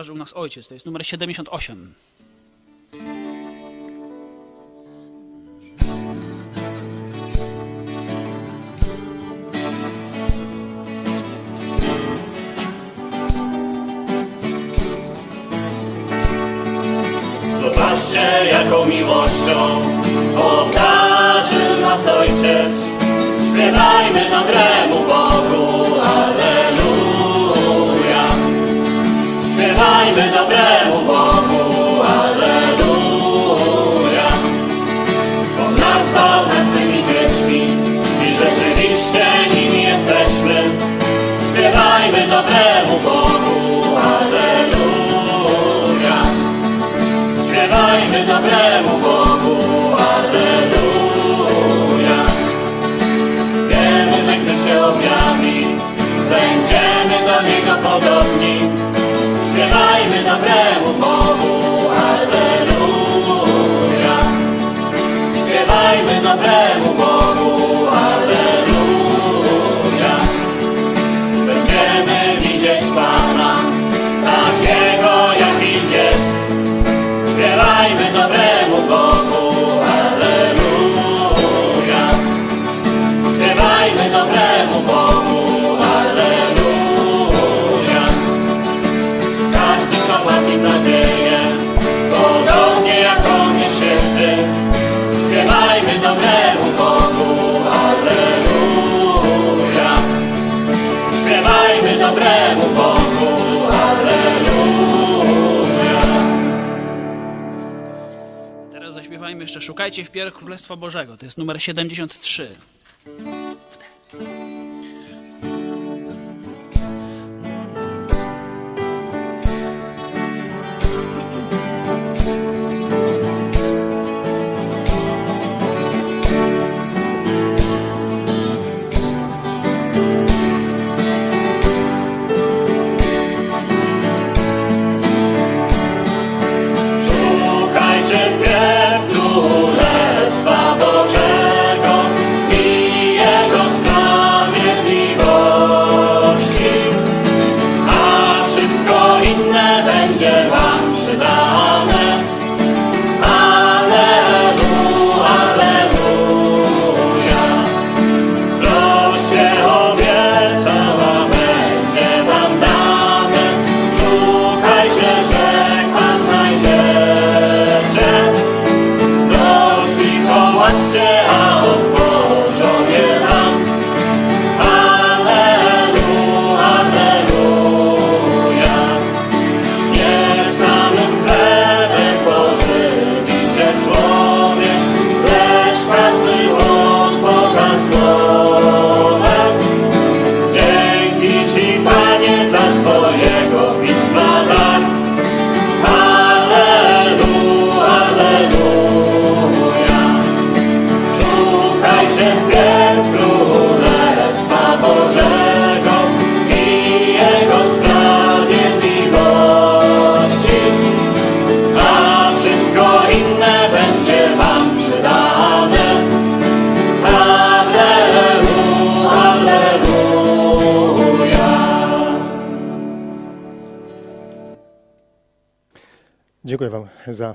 obdarzył nas Ojciec. To jest numer 78. Zobaczcie, jaką miłością obdarzył nas Ojciec. Śpiewajmy na Bogu, ale Słuchajmy dobremu Bogu. Szukajcie wpierw Królestwa Bożego. To jest numer 73.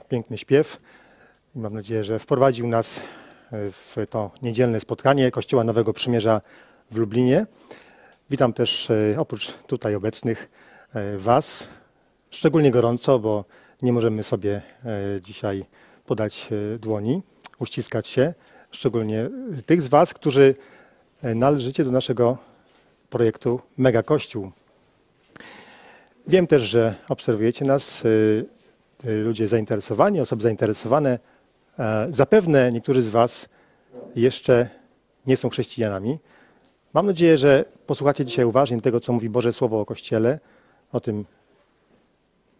Piękny śpiew i mam nadzieję, że wprowadził nas e, w to niedzielne spotkanie Kościoła Nowego Przymierza w Lublinie. Witam też e, oprócz tutaj obecnych e, Was, szczególnie gorąco, bo nie możemy sobie dzisiaj podać dłoni, uściskać się, szczególnie tych z Was, którzy należycie do naszego projektu Mega Kościół. Wiem też, że obserwujecie nas ludzie zainteresowani, osoby zainteresowane. E, Zapewne niektórzy z Was jeszcze nie są chrześcijanami. Mam nadzieję, że posłuchacie dzisiaj uważnie tego, co mówi Boże Słowo o Kościele, o tym,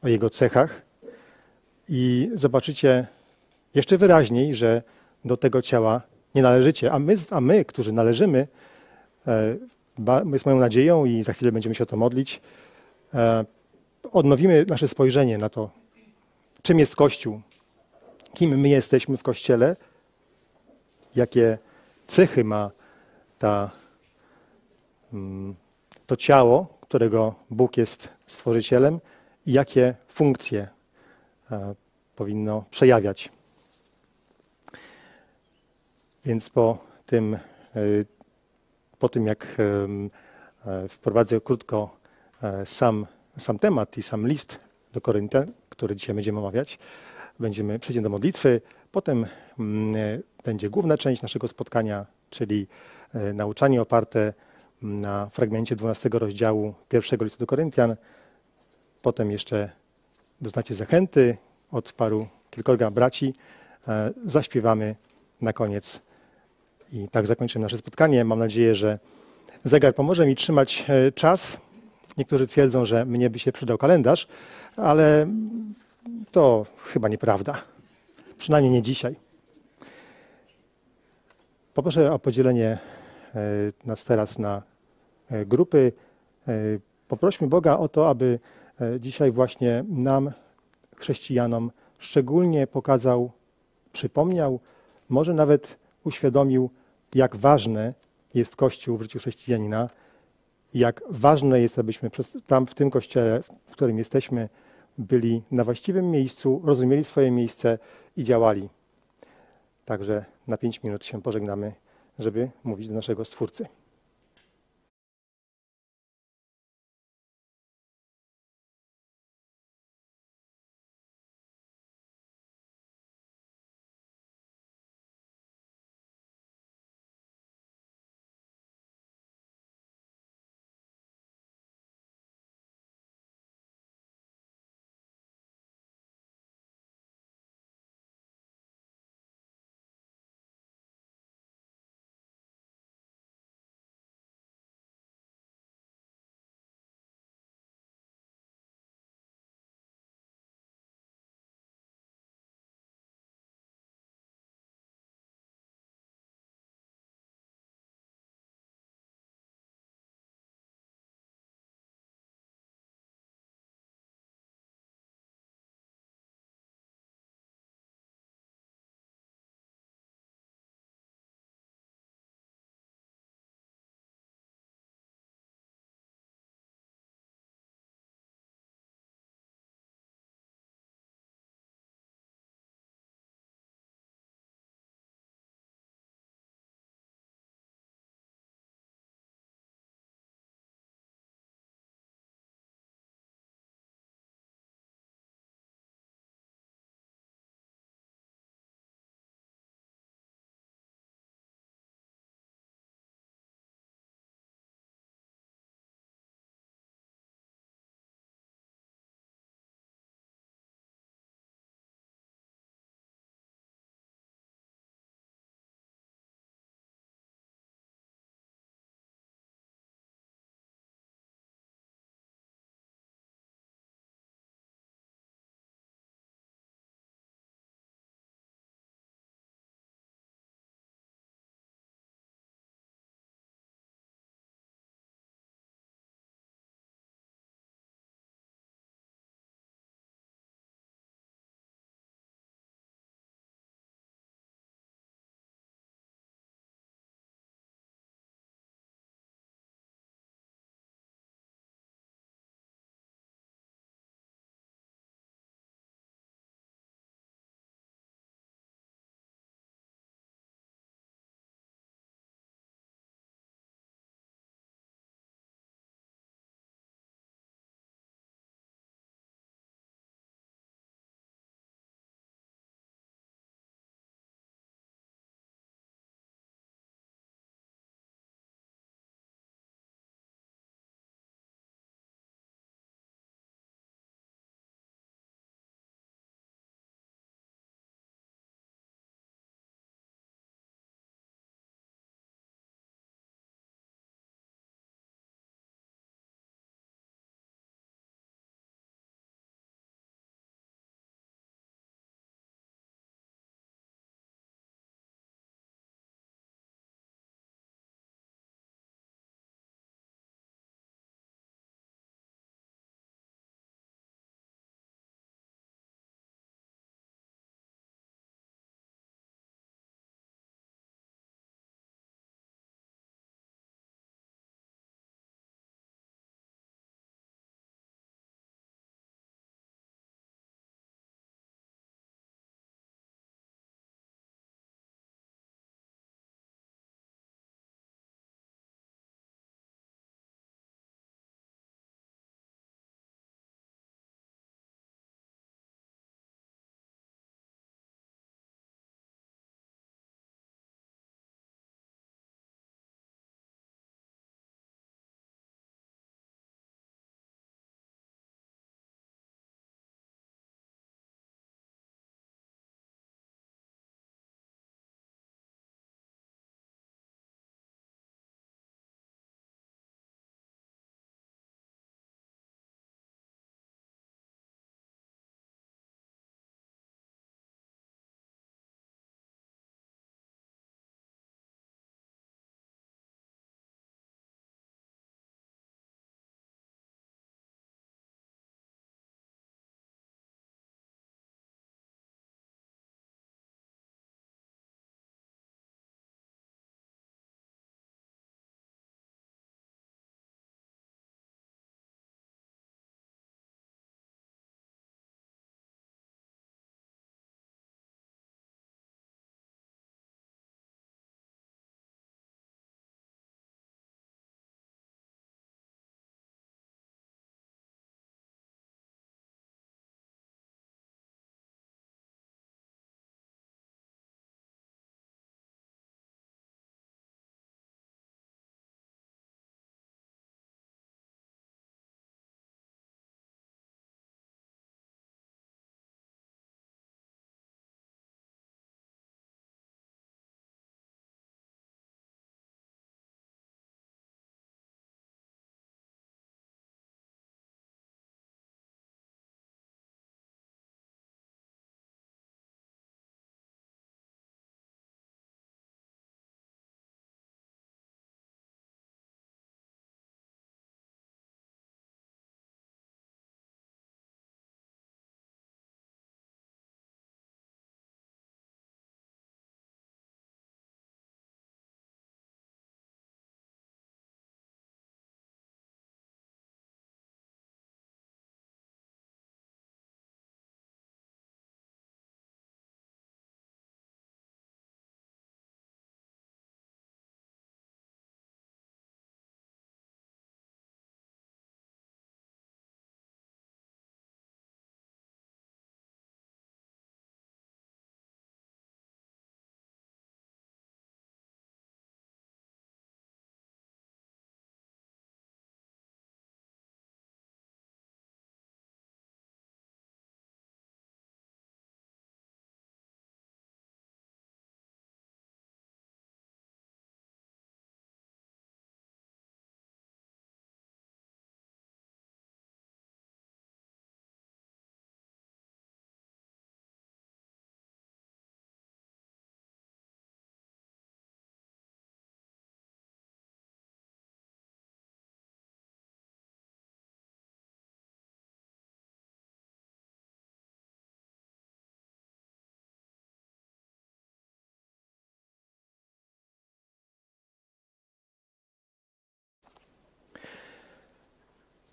o jego cechach i zobaczycie jeszcze wyraźniej, że do tego ciała nie należycie. A my, a my którzy należymy, jest moją nadzieją i za chwilę będziemy się o to modlić, e, odnowimy nasze spojrzenie na to, czym jest Kościół, kim my jesteśmy w Kościele, jakie cechy ma ta, mm, to ciało, którego Bóg jest stworzycielem i jakie funkcje e, powinno przejawiać. Więc po tym, e, po tym jak e, wprowadzę krótko sam, sam temat i sam list do Koryntian, który dzisiaj będziemy omawiać, będziemy przejdziemy do modlitwy, potem mm, będzie główna część naszego spotkania, czyli e, nauczanie oparte na fragmencie 12 rozdziału pierwszego listu do Koryntian. Potem jeszcze doznacie zachęty od paru, kilkorga braci. E, Zaśpiewamy na koniec i tak zakończymy nasze spotkanie. Mam nadzieję, że zegar pomoże mi trzymać e, czas. Niektórzy twierdzą, że mnie by się przydał kalendarz, ale to chyba nieprawda. Przynajmniej nie dzisiaj. Poproszę o podzielenie e, nas teraz na e, grupy. E, Poprośmy Boga o to, aby dzisiaj właśnie nam, chrześcijanom, szczególnie pokazał, przypomniał, może nawet uświadomił, jak ważne jest Kościół w życiu chrześcijanina, jak ważne jest, abyśmy tam w tym kościele, w którym jesteśmy, byli na właściwym miejscu, rozumieli swoje miejsce i działali. Także na pięć minut się pożegnamy, żeby mówić do naszego Stwórcy.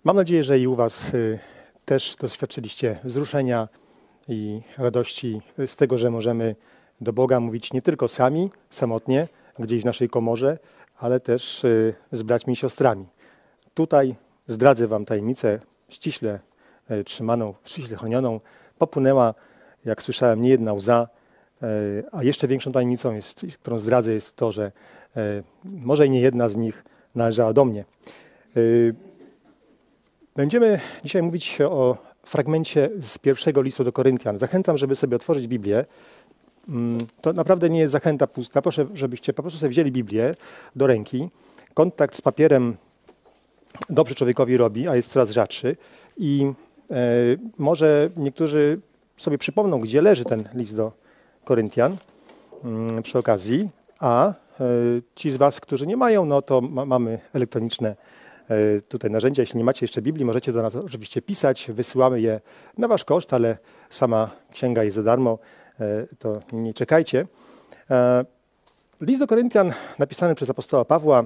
Mam nadzieję, że i u Was y, też doświadczyliście wzruszenia i radości z tego, że możemy do Boga mówić nie tylko sami, samotnie, gdzieś w naszej komorze, ale też y, z braćmi i siostrami. Tutaj zdradzę Wam tajemnicę ściśle y, trzymaną, ściśle chronioną. Popłynęła, jak słyszałem, nie jedna łza, a jeszcze większą tajemnicą, jest, którą zdradzę, jest to, że może nie jedna z nich należała do mnie. Będziemy dzisiaj mówić o fragmencie z pierwszego listu do Koryntian. Zachęcam, żeby sobie otworzyć Biblię. Mm, To naprawdę nie jest zachęta pusta. Proszę, żebyście po prostu sobie wzięli Biblię do ręki. Kontakt z papierem dobrze człowiekowi robi, a jest coraz rzadszy. I e, może niektórzy sobie przypomną, gdzie leży ten list do Koryntian mm, przy okazji, a e, ci z Was, którzy nie mają, no to ma, mamy elektroniczne tutaj narzędzia. Jeśli nie macie jeszcze Biblii, możecie do nas oczywiście pisać. Wysyłamy je na Wasz koszt, ale sama księga jest za darmo, e, to nie czekajcie. E, List do Koryntian napisany przez apostoła Pawła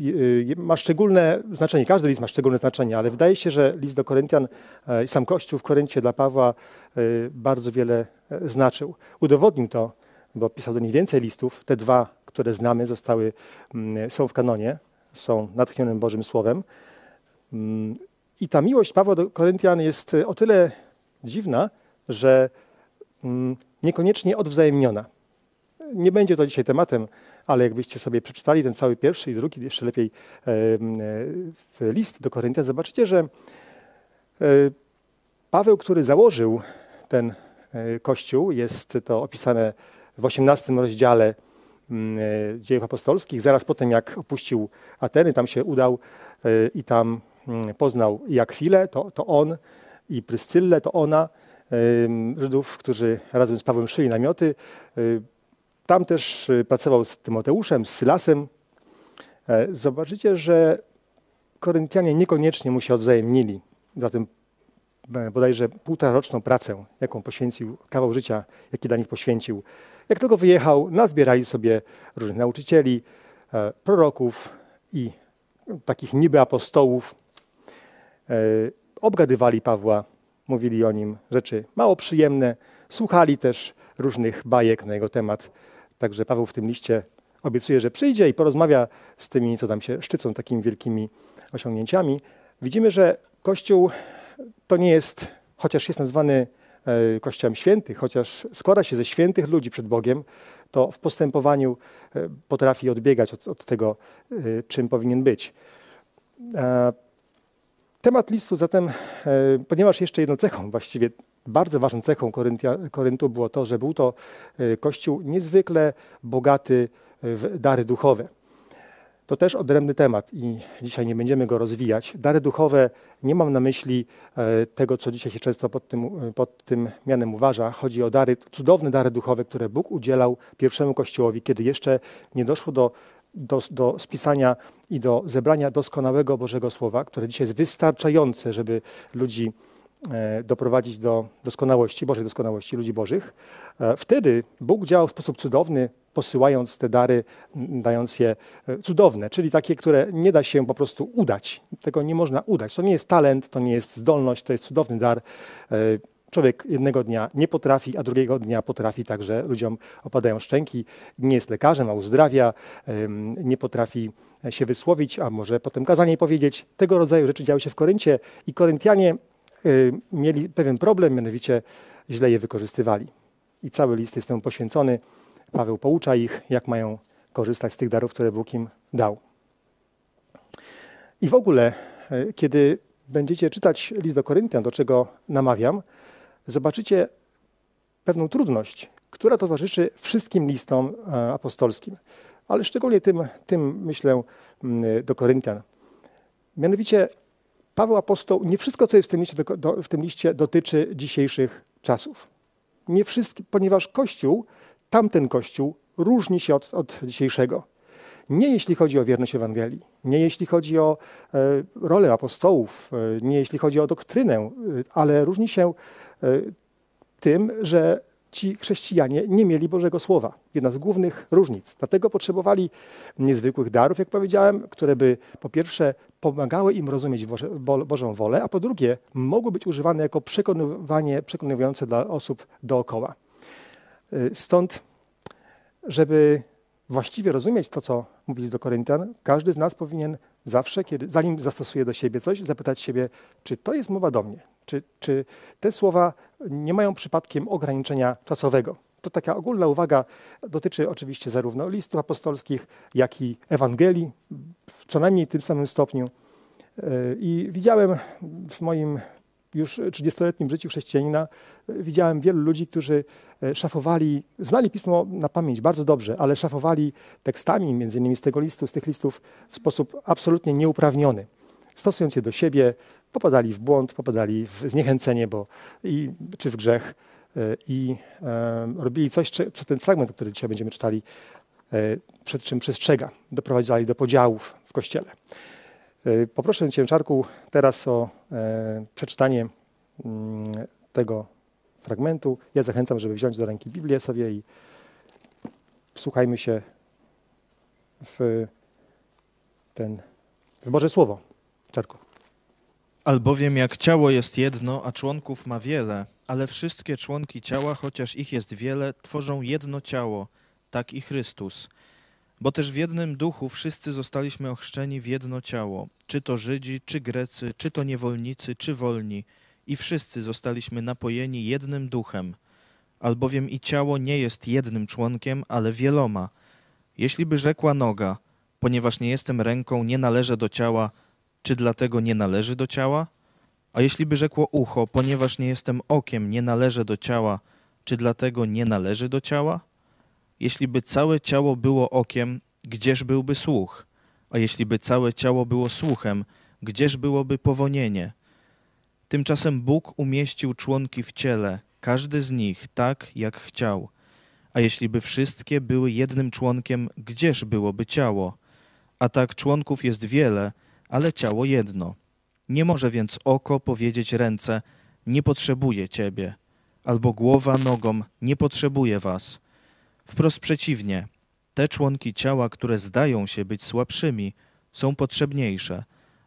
y, ma szczególne znaczenie. Każdy list ma szczególne znaczenie, ale wydaje się, że list do Koryntian e, i sam Kościół w Koryncie dla Pawła e, bardzo wiele e, znaczył. Udowodnił to, bo pisał do nich więcej listów. Te dwa, które znamy, zostały, mm, są w kanonie, są natchnionym Bożym Słowem. Mm, I ta miłość Pawła do Koryntian jest e, o tyle dziwna, że mm, niekoniecznie odwzajemniona. Nie będzie to dzisiaj tematem, ale jakbyście sobie przeczytali ten cały pierwszy i drugi, jeszcze lepiej e, e, list do Koryntian, zobaczycie, że e, Paweł, który założył ten kościół, jest to opisane w 18 rozdziale dziejów apostolskich, zaraz po tym jak opuścił Ateny, tam się udał e, i tam mm, poznał i Akwilę, to, to on, i Pryscyllę, to ona, Żydów, którzy razem z Pawłem szyli namioty. Y, Tam też pracował z Tymoteuszem, z Sylasem. E, Zobaczycie, że Koryntianie niekoniecznie mu się odwzajemnili za tym e, bodajże półtoraroczną pracę, jaką poświęcił, kawał życia, jaki dla nich poświęcił. Jak tylko wyjechał, nazbierali sobie różnych nauczycieli, e, proroków i takich niby apostołów. E, Obgadywali Pawła, mówili o nim rzeczy mało przyjemne, słuchali też różnych bajek na jego temat. Także Paweł w tym liście obiecuje, że przyjdzie i porozmawia z tymi, co tam się szczycą takimi wielkimi osiągnięciami. Widzimy, że Kościół to nie jest, chociaż jest nazwany Kościołem świętych, chociaż składa się ze świętych ludzi przed Bogiem, to w postępowaniu e, potrafi odbiegać od, od tego, e, czym powinien być. E, Temat listu zatem, e, ponieważ jeszcze jedną cechą, właściwie bardzo ważną cechą Koryntia, Koryntu było to, że był to e, kościół niezwykle bogaty w dary duchowe. To też odrębny temat i dzisiaj nie będziemy go rozwijać. Dary duchowe, nie mam na myśli e, tego, co dzisiaj się często pod tym, pod tym mianem uważa. Chodzi o dary, cudowne dary duchowe, które Bóg udzielał pierwszemu Kościołowi, kiedy jeszcze nie doszło do, do, do spisania i do zebrania doskonałego Bożego Słowa, które dzisiaj jest wystarczające, żeby ludzi e, doprowadzić do doskonałości, Bożej doskonałości, ludzi Bożych. E, Wtedy Bóg działał w sposób cudowny, posyłając te dary, dając je e, cudowne, czyli takie, które nie da się po prostu udać. Tego nie można udać. To nie jest talent, to nie jest zdolność, to jest cudowny dar. E, Człowiek jednego dnia nie potrafi, a drugiego dnia potrafi, także ludziom opadają szczęki, nie jest lekarzem, a uzdrawia, nie potrafi się wysłowić, a może potem kazanie powiedzieć. Tego rodzaju rzeczy działy się w Koryncie i Koryntianie mieli pewien problem, mianowicie źle je wykorzystywali. I cały list jest temu poświęcony. Paweł poucza ich, jak mają korzystać z tych darów, które Bóg im dał. I w ogóle, e, kiedy będziecie czytać list do Koryntian, do czego namawiam, zobaczycie pewną trudność, która towarzyszy wszystkim listom e, apostolskim, ale szczególnie tym, tym myślę, do Koryntian. Mianowicie Paweł apostoł, nie wszystko, co jest w tym liście, do, w tym liście dotyczy dzisiejszych czasów. Nie wszystkie, ponieważ Kościół, tamten Kościół, różni się od, od dzisiejszego. Nie jeśli chodzi o wierność Ewangelii, nie jeśli chodzi o e, rolę apostołów, e, nie jeśli chodzi o doktrynę, e, ale różni się e, tym, że ci chrześcijanie nie mieli Bożego Słowa. Jedna z głównych różnic. Dlatego potrzebowali niezwykłych darów, jak powiedziałem, które by po pierwsze pomagały im rozumieć Boże, Bo, Bożą wolę, a po drugie mogły być używane jako przekonywanie, przekonywujące dla osób dookoła. Y, Stąd, żeby właściwie rozumieć to, co mówi list do Koryntian, każdy z nas powinien zawsze, kiedy, zanim zastosuje do siebie coś, zapytać siebie, czy to jest mowa do mnie? Czy, czy te słowa nie mają przypadkiem ograniczenia czasowego? To taka ogólna uwaga dotyczy oczywiście zarówno listów apostolskich, jak i Ewangelii, w co najmniej tym samym stopniu. Y, I widziałem w moim już 30-letnim życiu chrześcijanina, y, widziałem wielu ludzi, którzy y, szafowali, znali pismo na pamięć bardzo dobrze, ale szafowali tekstami, między innymi z tego listu, z tych listów, w sposób absolutnie nieuprawniony. Stosując je do siebie, popadali w błąd, popadali w zniechęcenie bo, i, czy w grzech i e, robili coś, co ten fragment, który dzisiaj będziemy czytali, e, przed czym przestrzega, doprowadzali do podziałów w Kościele. E, poproszę Cię, Czarku, teraz o e, przeczytanie mm, tego fragmentu. Ja zachęcam, żeby wziąć do ręki Biblię sobie i wsłuchajmy się w ten, w Boże Słowo. Czarku. Albowiem jak ciało jest jedno, a członków ma wiele, ale wszystkie członki ciała, chociaż ich jest wiele, tworzą jedno ciało, tak i Chrystus. Bo też w jednym duchu wszyscy zostaliśmy ochrzczeni w jedno ciało, czy to Żydzi, czy Grecy, czy to niewolnicy, czy wolni, i wszyscy zostaliśmy napojeni jednym duchem. Albowiem i ciało nie jest jednym członkiem, ale wieloma. Jeśli by rzekła noga, ponieważ nie jestem ręką, nie należę do ciała, czy dlatego nie należy do ciała? A jeśli by rzekło ucho, ponieważ nie jestem okiem, nie należę do ciała, czy dlatego nie należy do ciała? Jeśli by całe ciało było okiem, gdzież byłby słuch? A jeśli by całe ciało było słuchem, gdzież byłoby powonienie? Tymczasem Bóg umieścił członki w ciele, każdy z nich tak, jak chciał. A jeśli by wszystkie były jednym członkiem, gdzież byłoby ciało? A tak członków jest wiele, ale ciało jedno. Nie może więc oko powiedzieć ręce: Nie potrzebuję ciebie, albo głowa nogom: Nie potrzebuję was. Wprost przeciwnie, te członki ciała, które zdają się być słabszymi, są potrzebniejsze,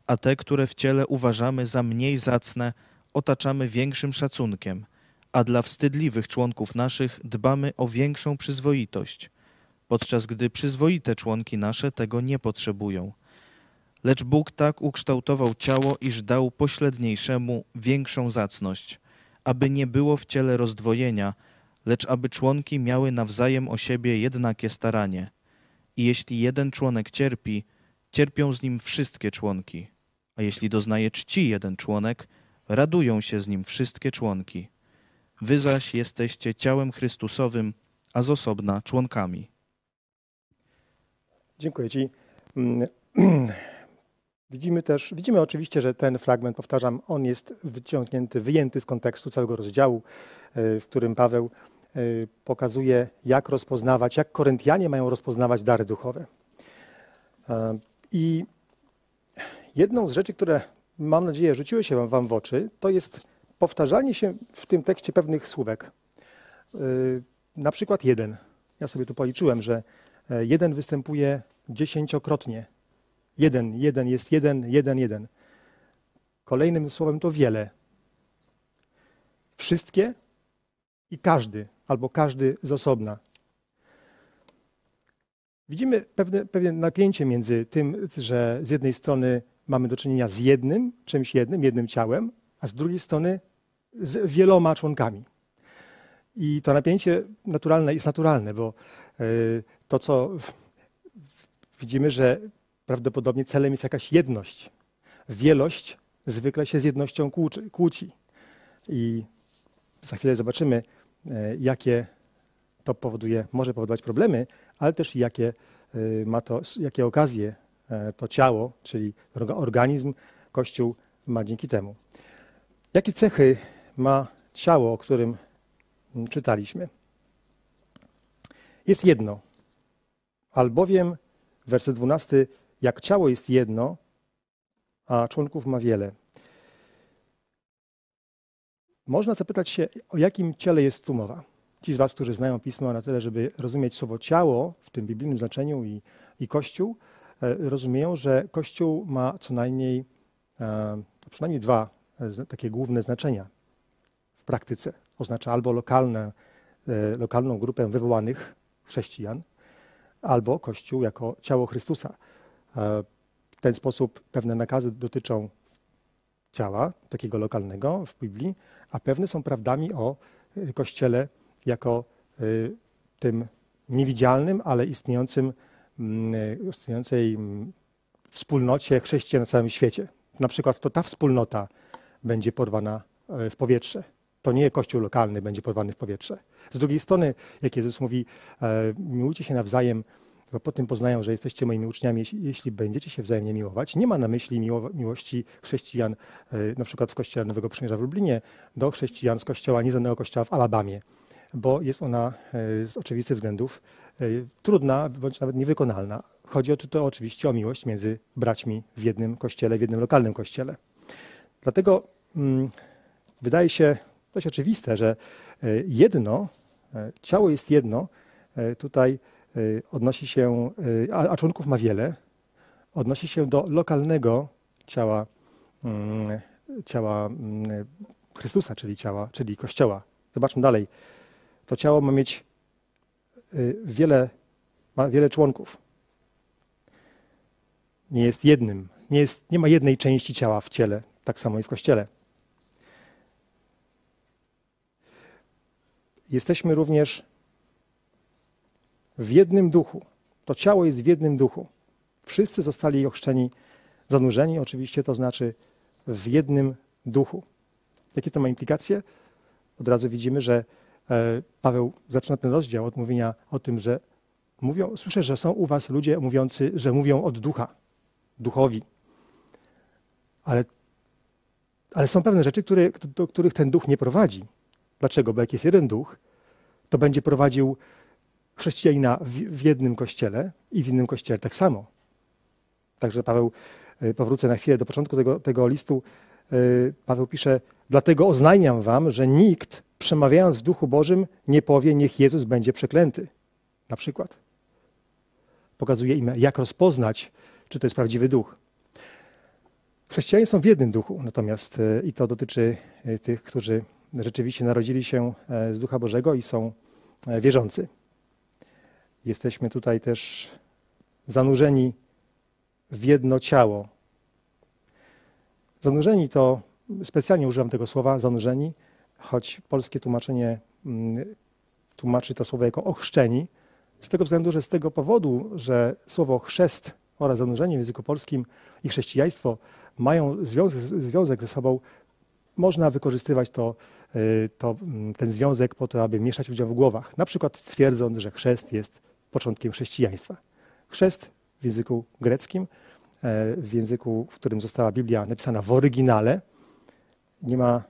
a te, które w ciele uważamy za mniej zacne, otaczamy większym szacunkiem, a dla wstydliwych członków naszych dbamy o większą przyzwoitość, podczas gdy przyzwoite członki nasze tego nie potrzebują. Lecz Bóg tak ukształtował ciało, iż dał pośredniejszemu większą zacność, aby nie było w ciele rozdwojenia, lecz aby członki miały nawzajem o siebie jednakie staranie. I jeśli jeden członek cierpi, cierpią z nim wszystkie członki, a jeśli doznaje czci jeden członek, radują się z nim wszystkie członki. Wy zaś jesteście ciałem Chrystusowym, a z osobna członkami. Dziękuję Ci. Widzimy też, widzimy oczywiście, że ten fragment, powtarzam, on jest wyciągnięty, wyjęty z kontekstu całego rozdziału, y, w którym Paweł y, pokazuje, jak rozpoznawać, jak Koryntianie mają rozpoznawać dary duchowe. I jedną z rzeczy, które mam nadzieję rzuciły się Wam w oczy, to jest powtarzanie się w tym tekście pewnych słówek. Na przykład jeden. Ja sobie tu policzyłem, że e, jeden występuje dziesięciokrotnie. Jeden, jeden jest jeden, jeden, jeden. Kolejnym słowem to wiele. Wszystkie i każdy, albo każdy z osobna. Widzimy pewne, pewne napięcie między tym, że z jednej strony mamy do czynienia z jednym, czymś jednym, jednym ciałem, a z drugiej strony z wieloma członkami. I to napięcie naturalne jest naturalne, bo e, to, co widzimy, że prawdopodobnie celem jest jakaś jedność. Wielość zwykle się z jednością kłóci. I za chwilę zobaczymy, e, jakie to powoduje, może powodować problemy, ale też jakie e, ma to, jakie okazje to ciało, czyli organizm, Kościół ma dzięki temu. Jakie cechy ma ciało, o którym czytaliśmy? Jest jedno, albowiem, werset 12, jak ciało jest jedno, a członków ma wiele. Można zapytać się, o jakim ciele jest tu mowa. Ci z Was, którzy znają pismo na tyle, żeby rozumieć słowo ciało w tym biblijnym znaczeniu i, i kościół, e, rozumieją, że Kościół ma co najmniej e, przynajmniej dwa e, takie główne znaczenia w praktyce. Oznacza albo lokalne, lokalną grupę wywołanych chrześcijan, albo Kościół jako ciało Chrystusa. W ten sposób pewne nakazy dotyczą ciała, takiego lokalnego w Biblii, a pewne są prawdami o Kościele jako tym niewidzialnym, ale istniejącym, mm, istniejącej mm, wspólnocie chrześcijan na całym świecie. Na przykład to ta wspólnota będzie porwana e, w powietrze. To nie kościół lokalny będzie porwany w powietrze. Z drugiej strony, jak Jezus mówi, e, miłujcie się nawzajem, bo po tym poznają, że jesteście moimi uczniami, jeśli, będziecie się wzajemnie miłować. Nie ma na myśli miło, miłości chrześcijan, e, na przykład w kościele Nowego Przymierza w Lublinie, do chrześcijan z kościoła nieznanego kościoła w Alabamie bo jest ona e, z oczywistych względów e, trudna bądź nawet niewykonalna. Chodzi o to oczywiście o miłość między braćmi w jednym kościele, w jednym lokalnym kościele. Dlatego mm, wydaje się dość oczywiste, że jedno, ciało jest jedno, tutaj odnosi się, a członków ma wiele, odnosi się do lokalnego ciała, mm, ciała mm, Chrystusa, czyli ciała, czyli Kościoła. Zobaczmy dalej to ciało ma mieć y, wiele, ma wiele członków. Nie jest jednym, nie, jest, nie ma jednej części ciała w ciele, tak samo i w kościele. Jesteśmy również w jednym duchu. To ciało jest w jednym duchu. Wszyscy zostali ochrzczeni, zanurzeni, oczywiście to znaczy w jednym duchu. Jakie to ma implikacje? Od razu widzimy, że E, Paweł zaczyna ten rozdział od mówienia o tym, że mówią, słyszę, że są u was ludzie mówiący, że mówią od ducha, duchowi. Ale, ale są pewne rzeczy, które, do których ten duch nie prowadzi. Dlaczego? Bo jak jest jeden duch, to będzie prowadził chrześcijanina w, jednym kościele i w innym kościele tak samo. Także Paweł, e, powrócę na chwilę do początku tego, tego listu, e, Paweł pisze, dlatego oznajmiam wam, że nikt przemawiając w duchu Bożym, nie powie, niech Jezus będzie przeklęty. Na przykład. Pokazuje im, jak rozpoznać, czy to jest prawdziwy duch. Chrześcijanie są w jednym duchu, natomiast e, i to dotyczy e, tych, którzy rzeczywiście narodzili się e, z Ducha Bożego i są wierzący. Jesteśmy tutaj też zanurzeni w jedno ciało. Zanurzeni to, specjalnie używam tego słowa, zanurzeni, choć polskie tłumaczenie mm, tłumaczy to słowo jako ochrzczeni, z tego względu, że z tego powodu, że słowo chrzest oraz zanurzenie w języku polskim i chrześcijaństwo mają związek, związek ze sobą, można wykorzystywać to, y, to, mm, ten związek po to, aby mieszać ludziom w głowach. Na przykład twierdząc, że chrzest jest początkiem chrześcijaństwa. Chrzest w języku greckim, e, w języku, w którym została Biblia napisana w oryginale, nie ma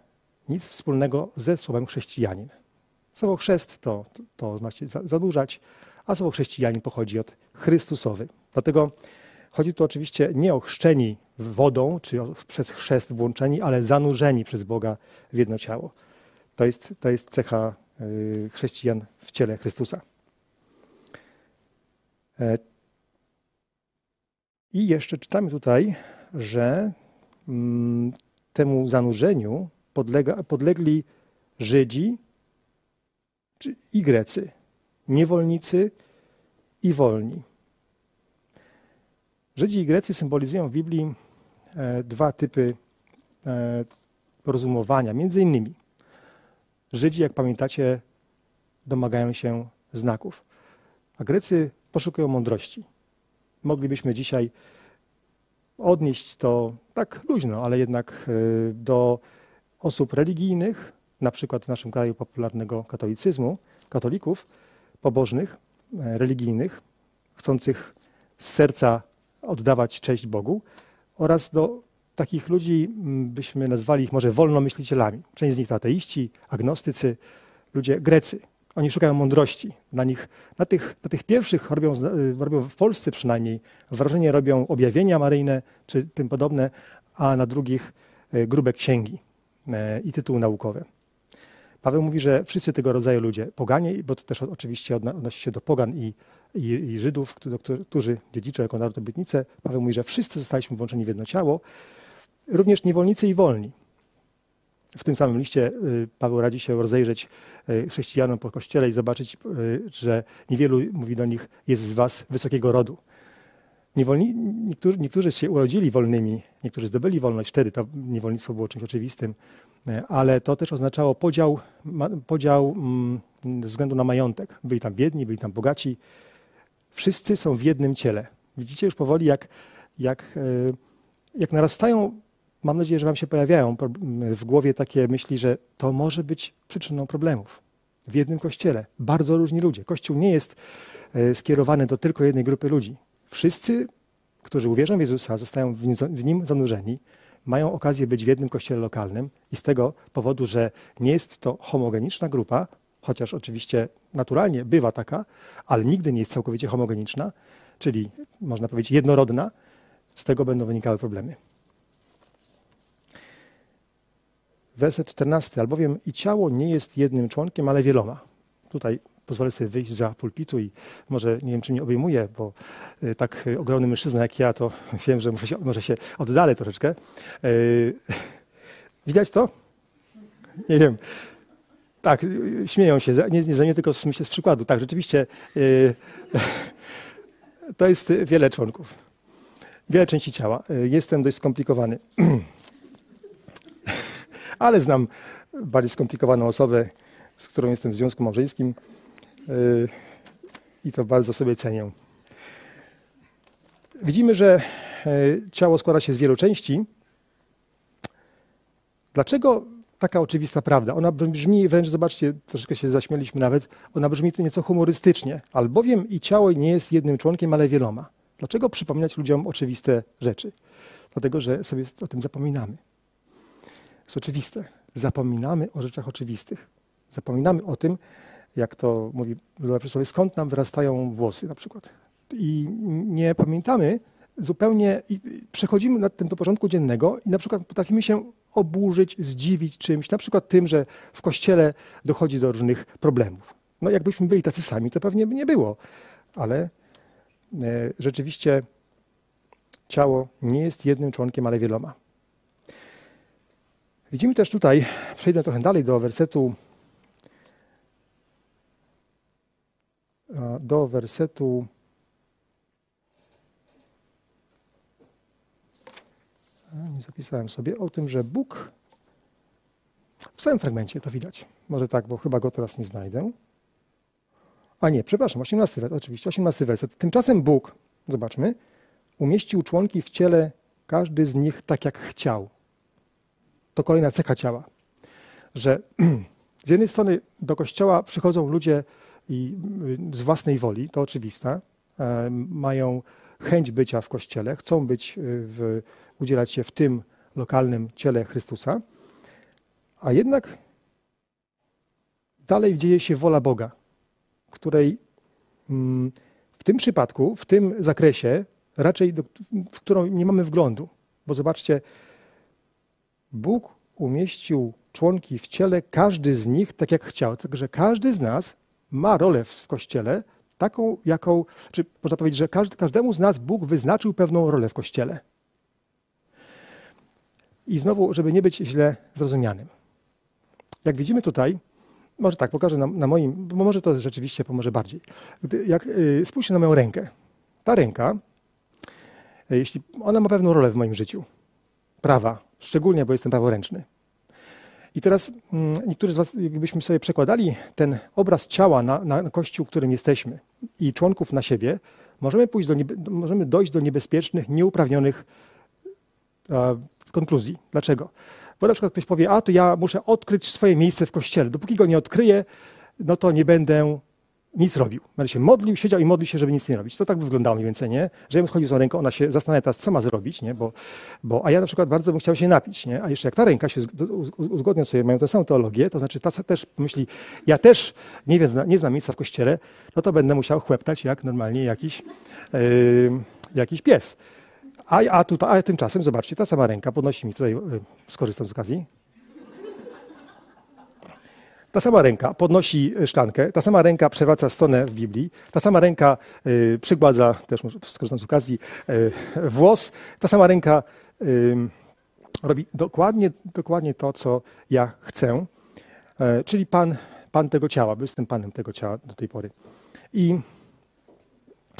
nic wspólnego ze słowem chrześcijanin. Słowo chrzest to, to znaczy zadłużać, a słowo chrześcijanin pochodzi od Chrystusowy. Dlatego chodzi tu oczywiście nie o chrzczeni wodą, czy przez chrzest włączeni, ale zanurzeni przez Boga w jedno ciało. To jest, to jest cecha y, chrześcijan w ciele Chrystusa. E, I jeszcze czytamy tutaj, że mm, temu zanurzeniu podlega, podlegli Żydzi i Grecy, niewolnicy i wolni. Żydzi i Grecy symbolizują w Biblii e, dwa typy e, rozumowania. Między innymi Żydzi, jak pamiętacie, domagają się znaków, a Grecy poszukują mądrości. Moglibyśmy dzisiaj odnieść to tak luźno, ale jednak e, do osób religijnych, na przykład w naszym kraju popularnego katolicyzmu, katolików, pobożnych, e, religijnych, chcących z serca oddawać cześć Bogu, oraz do takich ludzi byśmy nazwali ich może wolnomyślicielami. Część z nich to ateiści, agnostycy, ludzie grecy. Oni szukają mądrości. Na, nich, na, tych, na tych pierwszych robią, e, robią w Polsce przynajmniej wrażenie robią objawienia maryjne czy tym podobne, a na drugich e, grube księgi. E, i tytuły naukowe. Paweł mówi, że wszyscy tego rodzaju ludzie, poganie, bo to też oczywiście odnosi się do pogan i i, i Żydów, którzy, którzy dziedziczą jako naród obietnicę. Paweł mówi, że wszyscy zostaliśmy włączeni w jedno ciało, również niewolnicy i wolni. W tym samym liście y, Paweł radzi się rozejrzeć y, chrześcijanom po kościele i zobaczyć, y, że niewielu, mówi do nich, jest z was wysokiego rodu. Niewolni, niektórzy, niektórzy się urodzili wolnymi, niektórzy zdobyli wolność, wtedy to niewolnictwo było czymś oczywistym, ale to też oznaczało podział, podział mm, ze względu na majątek. Byli tam biedni, byli tam bogaci. Wszyscy są w jednym ciele. Widzicie już powoli, jak, jak, jak narastają mam nadzieję, że Wam się pojawiają w głowie takie myśli, że to może być przyczyną problemów. W jednym kościele bardzo różni ludzie. Kościół nie jest e, skierowany do tylko jednej grupy ludzi. Wszyscy, którzy uwierzą w Jezusa, zostają w nim zanurzeni, mają okazję być w jednym kościele lokalnym i z tego powodu, że nie jest to homogeniczna grupa, chociaż oczywiście naturalnie bywa taka, ale nigdy nie jest całkowicie homogeniczna, czyli można powiedzieć jednorodna, z tego będą wynikały problemy. Werset 14. Albowiem i ciało nie jest jednym członkiem, ale wieloma. Tutaj pozwolę sobie wyjść za pulpitu i może nie wiem, czy mnie obejmuje, bo y, tak ogromny mężczyzna jak ja, to wiem, że muszę się, może się oddalę troszeczkę. Yy, widać to? Nie wiem. Tak, śmieją się, nie, nie mnie, tylko z przykładu. Tak, rzeczywiście to jest wiele członków, wiele części ciała. Jestem dość skomplikowany. ale znam bardziej skomplikowaną osobę, z którą jestem w związku małżeńskim yy, i to bardzo sobie cenię. Widzimy, że yy, ciało składa się z wielu części. Dlaczego taka oczywista prawda? Ona brzmi wręcz, zobaczcie, troszeczkę się zaśmieliśmy nawet, ona brzmi nieco humorystycznie, albowiem i ciało nie jest jednym członkiem, ale wieloma. Dlaczego przypominać ludziom oczywiste rzeczy? Dlatego, że sobie o tym zapominamy jest oczywiste. Zapominamy o rzeczach oczywistych. Zapominamy o tym, jak to mówi profesor, skąd nam wyrastają włosy na przykład. I nie pamiętamy zupełnie, przechodzimy nad tym do porządku dziennego i na przykład potrafimy się oburzyć, zdziwić czymś, na przykład tym, że w kościele dochodzi do różnych problemów. No jakbyśmy byli tacy sami, to pewnie by nie było, ale e, rzeczywiście ciało nie jest jednym członkiem, ale wieloma. Widzimy też tutaj, przejdę trochę dalej do wersetu do wersetu nie zapisałem sobie o tym, że Bóg w całym fragmencie to widać. Może tak, bo chyba go teraz nie znajdę. A nie, przepraszam, 18 werset, oczywiście, 18 werset. Tymczasem Bóg, zobaczmy, umieścił członki w ciele, każdy z nich tak jak chciał to kolejna cecha ciała, że z jednej strony do kościoła przychodzą ludzie i y, z własnej woli, to oczywiste, e, mają chęć bycia w kościele, chcą być, y, w, udzielać się w tym lokalnym ciele Chrystusa, a jednak dalej dzieje się wola Boga, której mm, w tym przypadku, w tym zakresie, raczej do, w którą nie mamy wglądu. Bo zobaczcie, Bóg umieścił członki w ciele, każdy z nich tak jak chciał. Także każdy z nas ma rolę w kościele, taką, jaką, czy można powiedzieć, że każdy, każdemu z nas Bóg wyznaczył pewną rolę w kościele. I znowu, żeby nie być źle zrozumianym. Jak widzimy tutaj, może tak, pokażę na, na moim, bo może to rzeczywiście pomoże bardziej. Gdy, jak y, spójrzcie na moją rękę. Ta ręka, y, jeśli ona ma pewną rolę w moim życiu, prawa, szczególnie, bo jestem praworęczny. I teraz mm, niektórzy z Was, jakbyśmy sobie przekładali ten obraz ciała na, na kościół, którym jesteśmy i członków na siebie, możemy, pójść do możemy dojść do niebezpiecznych, nieuprawnionych e, konkluzji. Dlaczego? Bo na przykład ktoś powie, a to ja muszę odkryć swoje miejsce w kościele. Dopóki go nie odkryję, no to nie będę nic robił. Będę się modlił, siedział i modlił się, żeby nic nie robić. To tak by wyglądało mniej więcej, nie? Że ja chodził z tą ręką, ona się zastanawia teraz, co ma zrobić, nie? Bo, bo, a ja na przykład bardzo bym chciał się napić, nie? A jeszcze jak ta ręka się uzgodnią sobie, mają tę samą teologię, to znaczy ta też myśli, ja też nie, wiem, nie znam miejsca w kościele, no to będę musiał chłeptać jak normalnie jakiś, yy, jakiś pies. A, a, tutaj, a tymczasem, zobaczcie, ta sama ręka podnosi mi tutaj, yy, skorzystam z okazji, Ta sama ręka podnosi szklankę, ta sama ręka przewraca stronę w Biblii, ta sama ręka y, przygładza, też skorzystam z okazji, y, włos, ta sama ręka y, robi dokładnie, dokładnie to, co ja chcę, czyli pan, pan tego ciała, bo jestem panem tego ciała do tej pory. I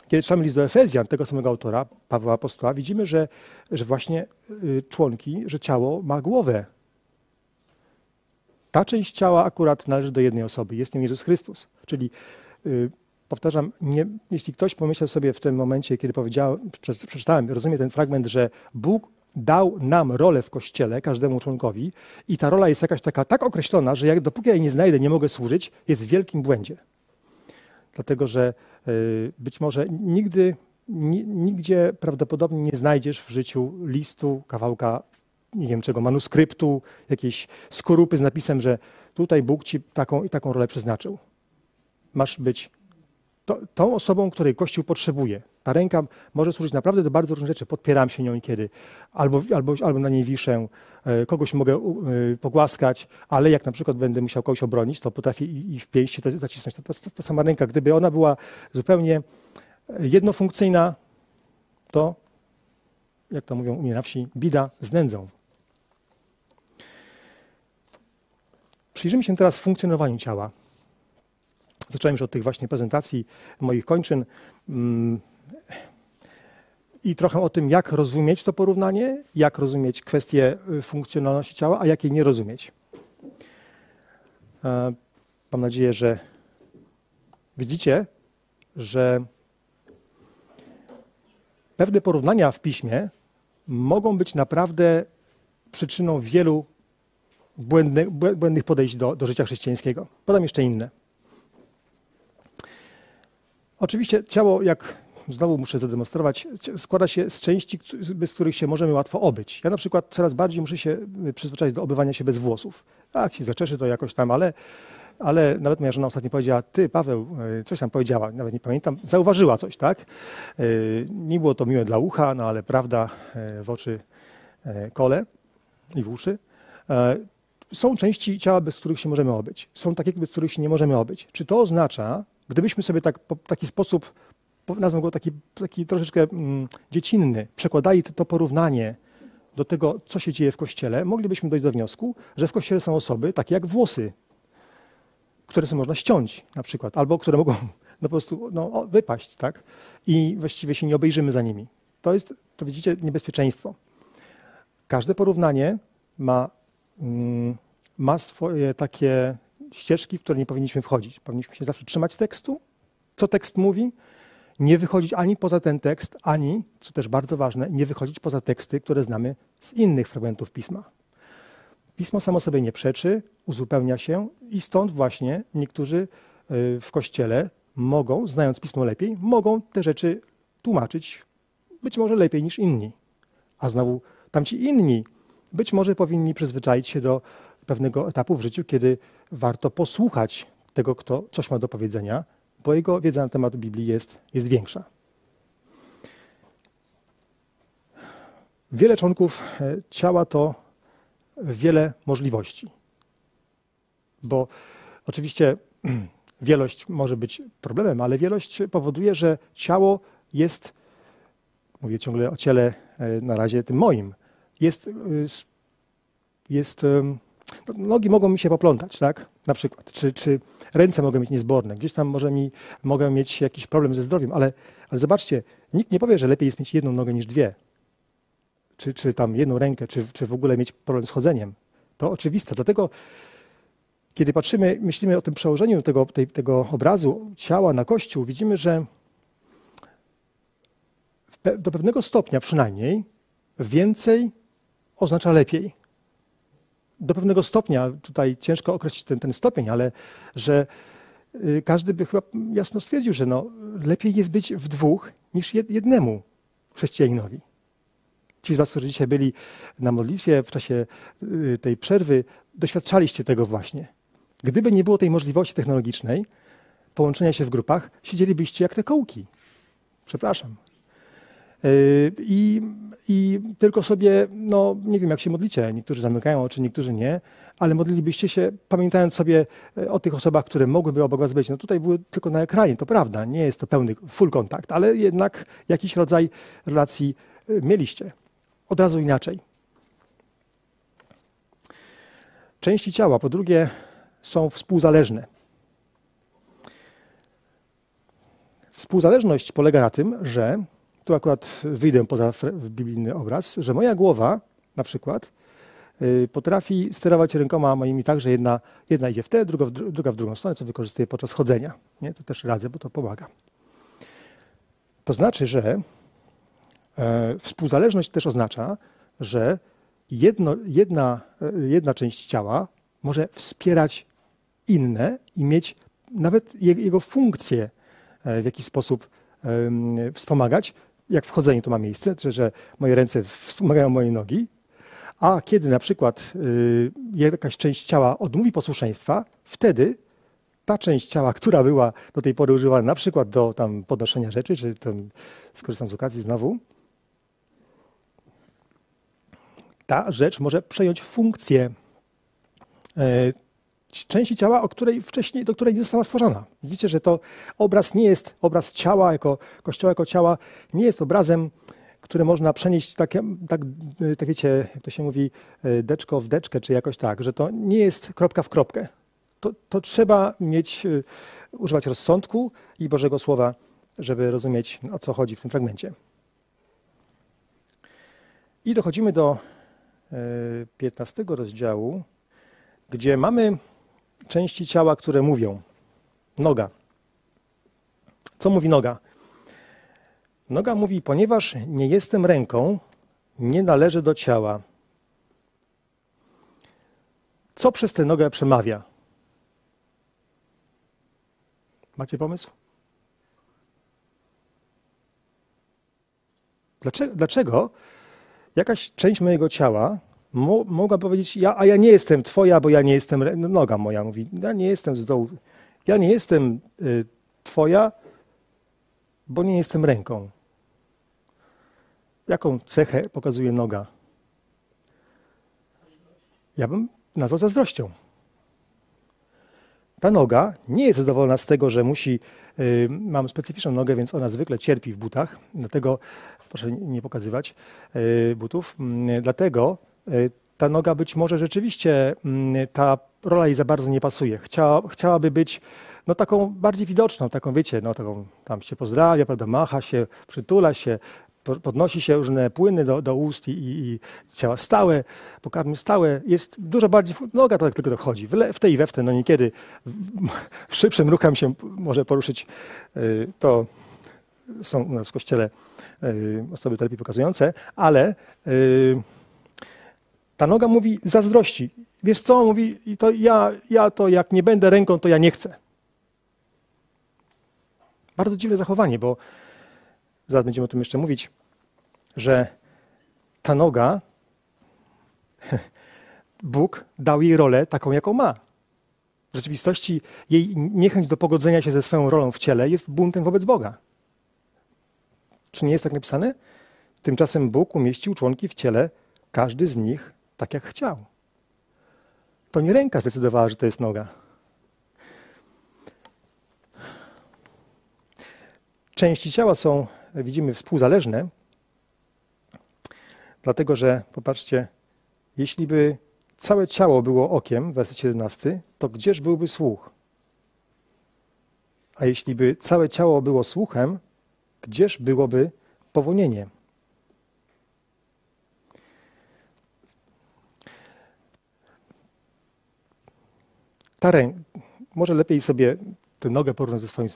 kiedy czytamy list do Efezjan, tego samego autora, Pawła Apostoła, widzimy, że, że właśnie y, członki, że ciało ma głowę. Ta część ciała akurat należy do jednej osoby, jest nią Jezus Chrystus. Czyli y, powtarzam, nie, jeśli ktoś pomyślał sobie w tym momencie, kiedy przeczytałem, rozumiem ten fragment, że Bóg dał nam rolę w kościele, każdemu członkowi, i ta rola jest jakaś taka tak określona, że jak, dopóki ja jej nie znajdę, nie mogę służyć, jest w wielkim błędzie. Dlatego, że y, być może nigdy, nigdzie prawdopodobnie nie znajdziesz w życiu listu, kawałka nie wiem czego, manuskryptu, jakiejś skorupy z napisem, że tutaj Bóg ci taką i taką rolę przeznaczył. Masz być to, tą osobą, której Kościół potrzebuje. Ta ręka może służyć naprawdę do bardzo różnych rzeczy. Podpieram się nią kiedy, albo, albo, albo na niej wiszę, e, kogoś mogę e, pogłaskać, ale jak na przykład będę musiał kogoś obronić, to potrafię i, i w pięści zacisnąć. Ta, ta, ta sama ręka, gdyby ona była zupełnie jednofunkcyjna, to, jak to mówią u mnie na wsi, bida z nędzą. Przyjrzyjmy się teraz funkcjonowaniu ciała. Zacząłem już od tych właśnie prezentacji moich kończyn mm, i trochę o tym, jak rozumieć to porównanie, jak rozumieć kwestię y, funkcjonalności ciała, a jak jej nie rozumieć. E, mam nadzieję, że widzicie, że pewne porównania w piśmie mogą być naprawdę przyczyną wielu błędnych, błędnych podejść do, do życia chrześcijańskiego. Podam jeszcze inne. Oczywiście ciało, jak znowu muszę zademonstrować, składa się z części, bez których się możemy łatwo obyć. Ja na przykład coraz bardziej muszę się y, przyzwyczaić do obywania się bez włosów. Jak się zaczeszy, to jakoś tam, ale, ale nawet moja żona ostatnio powiedziała, ty Paweł, y, coś tam powiedziała, nawet nie pamiętam, zauważyła coś, tak? Y, nie było to miłe dla ucha, no ale prawda w oczy kole i w uszy. Są części ciała, bez których się możemy obyć. Są takie, bez których się nie możemy obyć. Czy to oznacza, gdybyśmy sobie tak, w taki sposób, nazwę go taki, taki troszeczkę mm, dziecinny, przekładali to, porównanie do tego, co się dzieje w Kościele, moglibyśmy dojść do wniosku, że w Kościele są osoby takie jak włosy, które sobie można ściąć na przykład, albo które mogą no, po prostu no, wypaść, tak? I właściwie się nie obejrzymy za nimi. To jest, to widzicie, niebezpieczeństwo. Każde porównanie ma ma swoje takie ścieżki, w które nie powinniśmy wchodzić. Powinniśmy się zawsze trzymać tekstu, co tekst mówi, nie wychodzić ani poza ten tekst, ani, co też bardzo ważne, nie wychodzić poza teksty, które znamy z innych fragmentów pisma. Pismo samo sobie nie przeczy, uzupełnia się i stąd właśnie niektórzy y, w kościele mogą, znając pismo lepiej, mogą te rzeczy tłumaczyć być może lepiej niż inni. A znowu tamci inni być może powinni przyzwyczaić się do pewnego etapu w życiu, kiedy warto posłuchać tego, kto coś ma do powiedzenia, bo jego wiedza na temat Biblii jest, jest większa. Wiele członków e, ciała to wiele możliwości, bo oczywiście wielość może być problemem, ale wielość powoduje, że ciało jest, mówię ciągle o ciele e, na razie tym moim, jest, e, jest nogi mogą mi się poplątać, tak? Na przykład. Czy, czy ręce mogą mieć niezborne. Gdzieś tam może mi, mogę mieć jakiś problem ze zdrowiem, ale, ale zobaczcie, nikt nie powie, że lepiej jest mieć jedną nogę niż dwie. Czy, czy tam jedną rękę, czy, czy w ogóle mieć problem z chodzeniem. To oczywiste. Dlatego, kiedy patrzymy, myślimy o tym przełożeniu tego, tej, tego obrazu ciała na kościół, widzimy, że do pewnego stopnia przynajmniej więcej oznacza lepiej do pewnego stopnia, tutaj ciężko określić ten, ten stopień, ale że y, każdy by chyba jasno stwierdził, że no, lepiej jest być w dwóch niż jednemu chrześcijaninowi. Ci z Was, którzy dzisiaj byli na modlitwie w czasie y, tej przerwy, doświadczaliście tego właśnie. Gdyby nie było tej możliwości technologicznej, połączenia się w grupach, siedzielibyście jak te kołki. Przepraszam. Y, i, i tylko sobie, no nie wiem jak się modlicie, niektórzy zamykają oczy, niektórzy nie, ale modlilibyście się pamiętając sobie y, o tych osobach, które mogłyby obok was być. No tutaj były tylko na ekranie, to prawda, nie jest to pełny full kontakt, ale jednak jakiś rodzaj relacji y, mieliście. Od razu inaczej. Części ciała, po drugie, są współzależne. Współzależność polega na tym, że tu akurat wyjdę poza biblijny obraz, że moja głowa na przykład y, potrafi sterować rękoma moimi tak, że jedna, jedna idzie w tę, druga w, dru- druga w drugą stronę, co wykorzystuję podczas chodzenia. Nie? To też radzę, bo to pomaga. To znaczy, że e, współzależność też oznacza, że jedno, jedna, e, jedna część ciała może wspierać inne i mieć nawet je, jego funkcję e, w jakiś sposób wspomagać. Jak w chodzeniu to ma miejsce, że, moje ręce wspomagają moje nogi, a kiedy na przykład y, jakaś część ciała odmówi posłuszeństwa, wtedy ta część ciała, która była do tej pory używana na przykład do tam podnoszenia rzeczy, czy tam, skorzystam z okazji znowu, ta rzecz może przejąć funkcję e, części ciała, o której wcześniej, do której nie została stworzona. Widzicie, że to obraz nie jest obraz ciała, jako kościoła jako ciała, nie jest obrazem, który można przenieść tak, tak, e, tak wiecie, jak to się mówi, e, deczko w deczkę, czy jakoś tak, że to nie jest kropka w kropkę. To, to trzeba mieć, e, używać rozsądku i Bożego Słowa, żeby rozumieć, o co chodzi w tym fragmencie. I dochodzimy do e, 15 rozdziału, gdzie mamy części ciała, które mówią. Noga. Co mówi noga? Noga mówi, ponieważ nie jestem ręką, nie należy do ciała. Co przez tę nogę przemawia? Macie pomysł? Dlaczego, dlaczego jakaś część mojego ciała mo, mogła powiedzieć, ja, a ja nie jestem twoja, bo ja nie jestem, no, noga moja mówi, ja nie jestem z dołu, ja nie jestem y, twoja, bo nie jestem ręką. Jaką cechę pokazuje noga? Ja bym nazwał zazdrością. Ta noga nie jest zadowolona z tego, że musi, y, mam specyficzną nogę, więc ona zwykle cierpi w butach, dlatego proszę nie pokazywać y, butów, Mm, dlatego ta noga być może rzeczywiście, mm, ta rola jej za bardzo nie pasuje. Chciała, chciałaby być no, taką bardziej widoczną, taką wiecie, no, taką, tam się pozdrawia, prawda, macha się, przytula się, po- podnosi się różne płyny do, do ust i, i, i ciała stałe, pokarmy stałe. Jest dużo bardziej, noga tak tylko dochodzi, w, le, w te i we w te, no niekiedy w, w szybszym ruchem się może poruszyć. y, To są u nas w kościele y, osoby lepiej pokazujące, ale ta noga mówi zazdrości. Wiesz co, mówi, to ja, ja to jak nie będę ręką, to ja nie chcę. Bardzo dziwne zachowanie, bo zaraz będziemy o tym jeszcze mówić, że ta noga, Bóg dał jej rolę taką, jaką ma. W rzeczywistości jej niechęć do pogodzenia się ze swoją rolą w ciele jest buntem wobec Boga. Czy nie jest tak napisane? Tymczasem Bóg umieścił członki w ciele, każdy z nich tak, jak chciał. To nie ręka zdecydowała, że to jest noga. Części ciała są, widzimy, współzależne, dlatego że, popatrzcie, jeśli by całe ciało było okiem, werset 17, to gdzież byłby słuch? A jeśli by całe ciało było słuchem, gdzież byłoby powonienie? Ta ręka, może lepiej sobie tę nogę porównać ze swoim,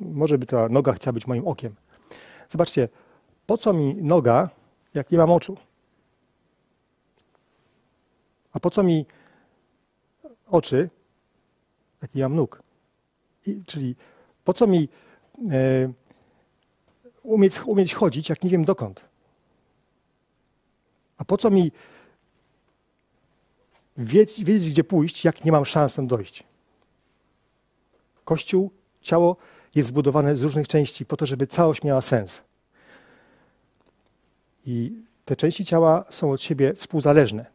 może by ta noga chciała być moim okiem. Zobaczcie, po co mi noga, jak nie mam oczu? A po co mi oczy, jak nie mam nóg? I, czyli po co mi e, umieć, umieć chodzić, jak nie wiem dokąd? A po co mi wiedzieć, wiedzieć, gdzie pójść, jak nie mam szans tam dojść? Kościół, ciało jest zbudowane z różnych części po to, żeby całość miała sens. I te części ciała są od siebie współzależne.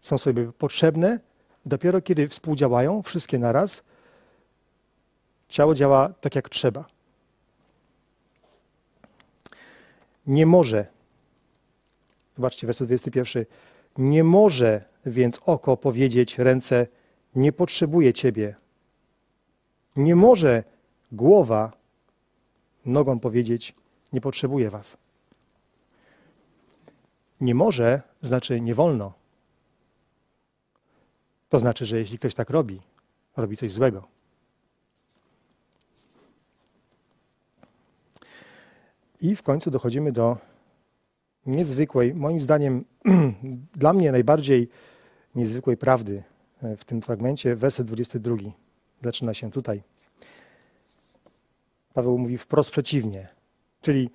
Są sobie potrzebne. Dopiero kiedy współdziałają, wszystkie naraz, ciało działa tak jak trzeba. Nie może, zobaczcie, werset 21, nie może więc oko powiedzieć ręce, nie potrzebuje ciebie. Nie może głowa nogą powiedzieć, nie potrzebuje was. Nie może znaczy nie wolno. To znaczy, że jeśli ktoś tak robi, robi coś złego. I w końcu dochodzimy do niezwykłej, moim zdaniem, dla mnie najbardziej niezwykłej prawdy e, w tym fragmencie, werset 22. Zaczyna się tutaj. Paweł mówi wprost przeciwnie, czyli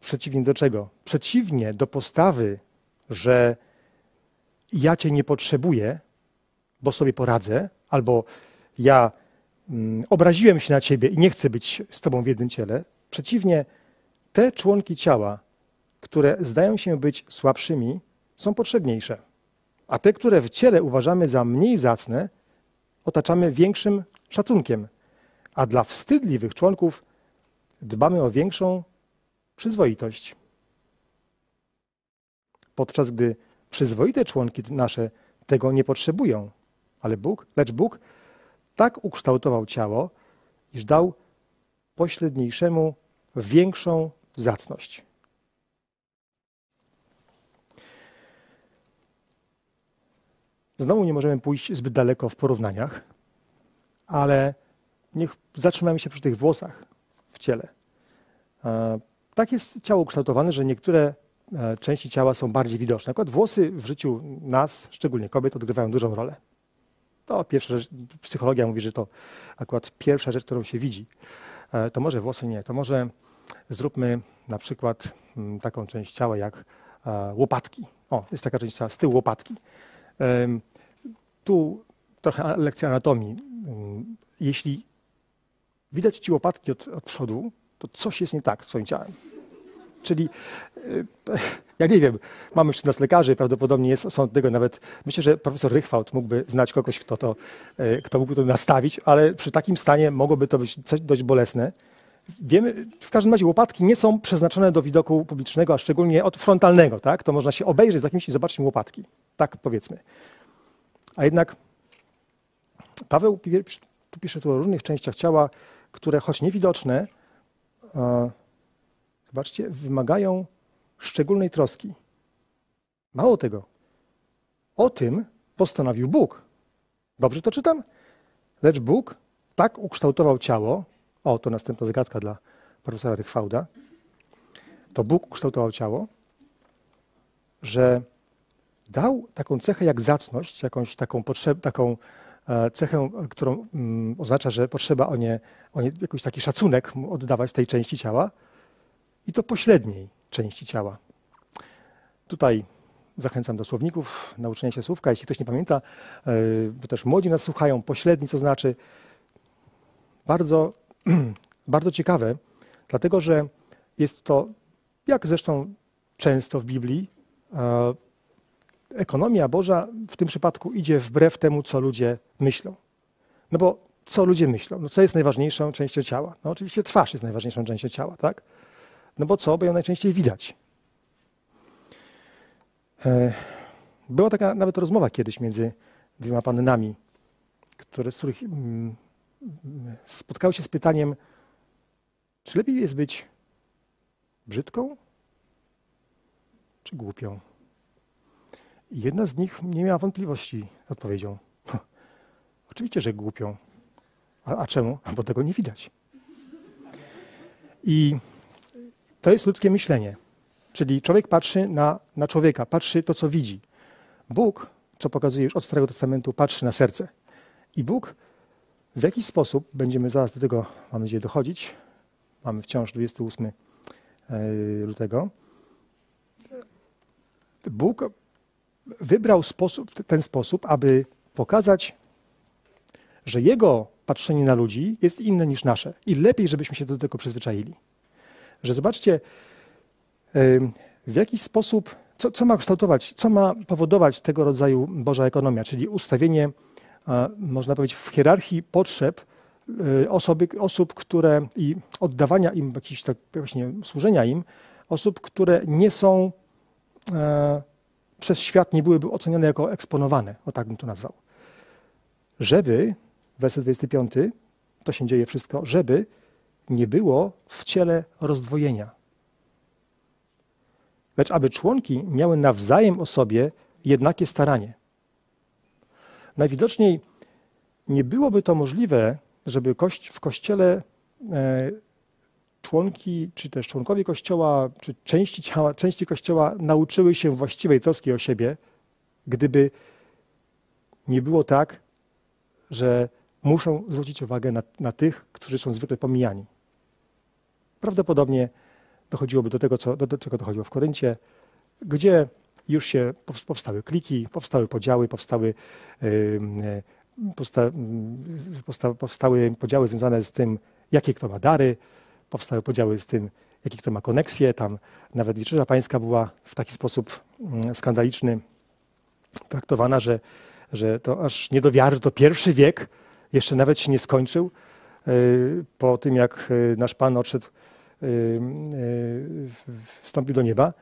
przeciwnie do czego? Przeciwnie do postawy, że ja cię nie potrzebuję, bo sobie poradzę, albo ja mm, obraziłem się na ciebie i nie chcę być z tobą w jednym ciele. Przeciwnie, te członki ciała, które zdają się być słabszymi, są potrzebniejsze. A te, które w ciele uważamy za mniej zacne, otaczamy większym szacunkiem. A dla wstydliwych członków dbamy o większą przyzwoitość. Podczas gdy przyzwoite członki nasze tego nie potrzebują, ale Bóg, lecz Bóg tak ukształtował ciało, iż dał pośredniejszemu większą zacność. Znowu nie możemy pójść zbyt daleko w porównaniach, ale niech zatrzymamy się przy tych włosach w ciele. E, tak jest ciało ukształtowane, że niektóre e, części ciała są bardziej widoczne. Akurat włosy w życiu nas, szczególnie kobiet, odgrywają dużą rolę. To pierwsza rzecz, psychologia mówi, że to akurat pierwsza rzecz, którą się widzi. E, to może włosy nie, to może zróbmy na przykład mm, taką część ciała jak łopatki. O, jest taka część ciała z tyłu łopatki. Tu trochę lekcja anatomii. Jeśli widać ci łopatki od, od przodu, to coś jest nie tak z twoim ciałem. Czyli e, ja nie wiem, mamy wśród nas lekarzy, prawdopodobnie jest, są tego nawet, myślę, że profesor Rychwałt mógłby znać kogoś, kto, to, e, kto mógłby to nastawić, ale przy takim stanie mogłoby to być coś dość bolesne. Wiemy, w każdym razie łopatki nie są przeznaczone do widoku publicznego, a szczególnie od frontalnego, tak? To można się obejrzeć za kimś i zobaczyć łopatki. Tak powiedzmy. A jednak Paweł tu pisze tu o różnych częściach ciała, które choć niewidoczne, zobaczcie, wymagają szczególnej troski. Mało tego, o tym postanowił Bóg. Dobrze to czytam? Lecz Bóg tak ukształtował ciało, o to następna zagadka dla profesora Rychwałda, to Bóg ukształtował ciało, że dał taką cechę jak zacność, jakąś taką, potrzeb, taką e, cechę, którą mm, oznacza, że potrzeba o nie, o nie jakiś taki szacunek oddawać tej części ciała i to pośredniej części ciała. Tutaj zachęcam do słowników, nauczenia się słówka. Jeśli ktoś nie pamięta, e, bo też młodzi nas słuchają, pośredni co znaczy. Bardzo, bardzo ciekawe, dlatego że jest to, jak zresztą często w Biblii, e, ekonomia Boża w tym przypadku idzie wbrew temu, co ludzie myślą. No bo co ludzie myślą? No co jest najważniejszą częścią ciała? No oczywiście twarz jest najważniejszą częścią ciała, tak? No bo co? Bo ją najczęściej widać. E, była taka nawet rozmowa kiedyś między dwiema pannami, które, z których mm, spotkały się z pytaniem, czy lepiej jest być brzydką, czy głupią? Jedna z nich nie miała wątpliwości z odpowiedzią. Oczywiście, że głupią. A, a czemu? Bo tego nie widać. I to jest ludzkie myślenie. Czyli człowiek patrzy na, na człowieka, patrzy to, co widzi. Bóg, co pokazuje już od Starego Testamentu, patrzy na serce. I Bóg w jakiś sposób, będziemy zaraz do tego, mam nadzieję, dochodzić, mamy wciąż 28 e, lutego, Bóg wybrał sposób, ten sposób, aby pokazać, że Jego patrzenie na ludzi jest inne niż nasze i lepiej, żebyśmy się do tego przyzwyczaili. Że zobaczcie, W jaki sposób, co, co ma kształtować, co ma powodować tego rodzaju Boża ekonomia, czyli ustawienie, e, można powiedzieć, w hierarchii potrzeb y, osoby, osób, które i oddawania im jakiś tak właśnie służenia im, osób, które nie są e, przez świat nie byłyby ocenione jako eksponowane, o tak bym to nazwał. Żeby, werset 25, to się dzieje wszystko, żeby nie było w ciele rozdwojenia. Lecz aby członki miały nawzajem o sobie jednakie staranie. Najwidoczniej nie byłoby to możliwe, żeby kość, w kościele e, członki, czy też członkowie kościoła, czy części ciała, części kościoła nauczyły się właściwej troski o siebie, gdyby nie było tak, że muszą zwrócić uwagę na, na tych, którzy są zwykle pomijani. Prawdopodobnie dochodziłoby do tego, co, do, do czego dochodziło w Koryncie, gdzie już się pow- powstały kliki, powstały podziały, powstały, e, powsta, powsta, powstały podziały związane z tym, jakie kto ma dary, powstały podziały z tym, jaki kto ma koneksje. Tam nawet wieczerza pańska była w taki sposób mm, skandaliczny traktowana, że, że to aż nie do wiary, to pierwszy wiek jeszcze nawet się nie skończył y, po tym, jak y, nasz Pan odszedł, y, wstąpił do nieba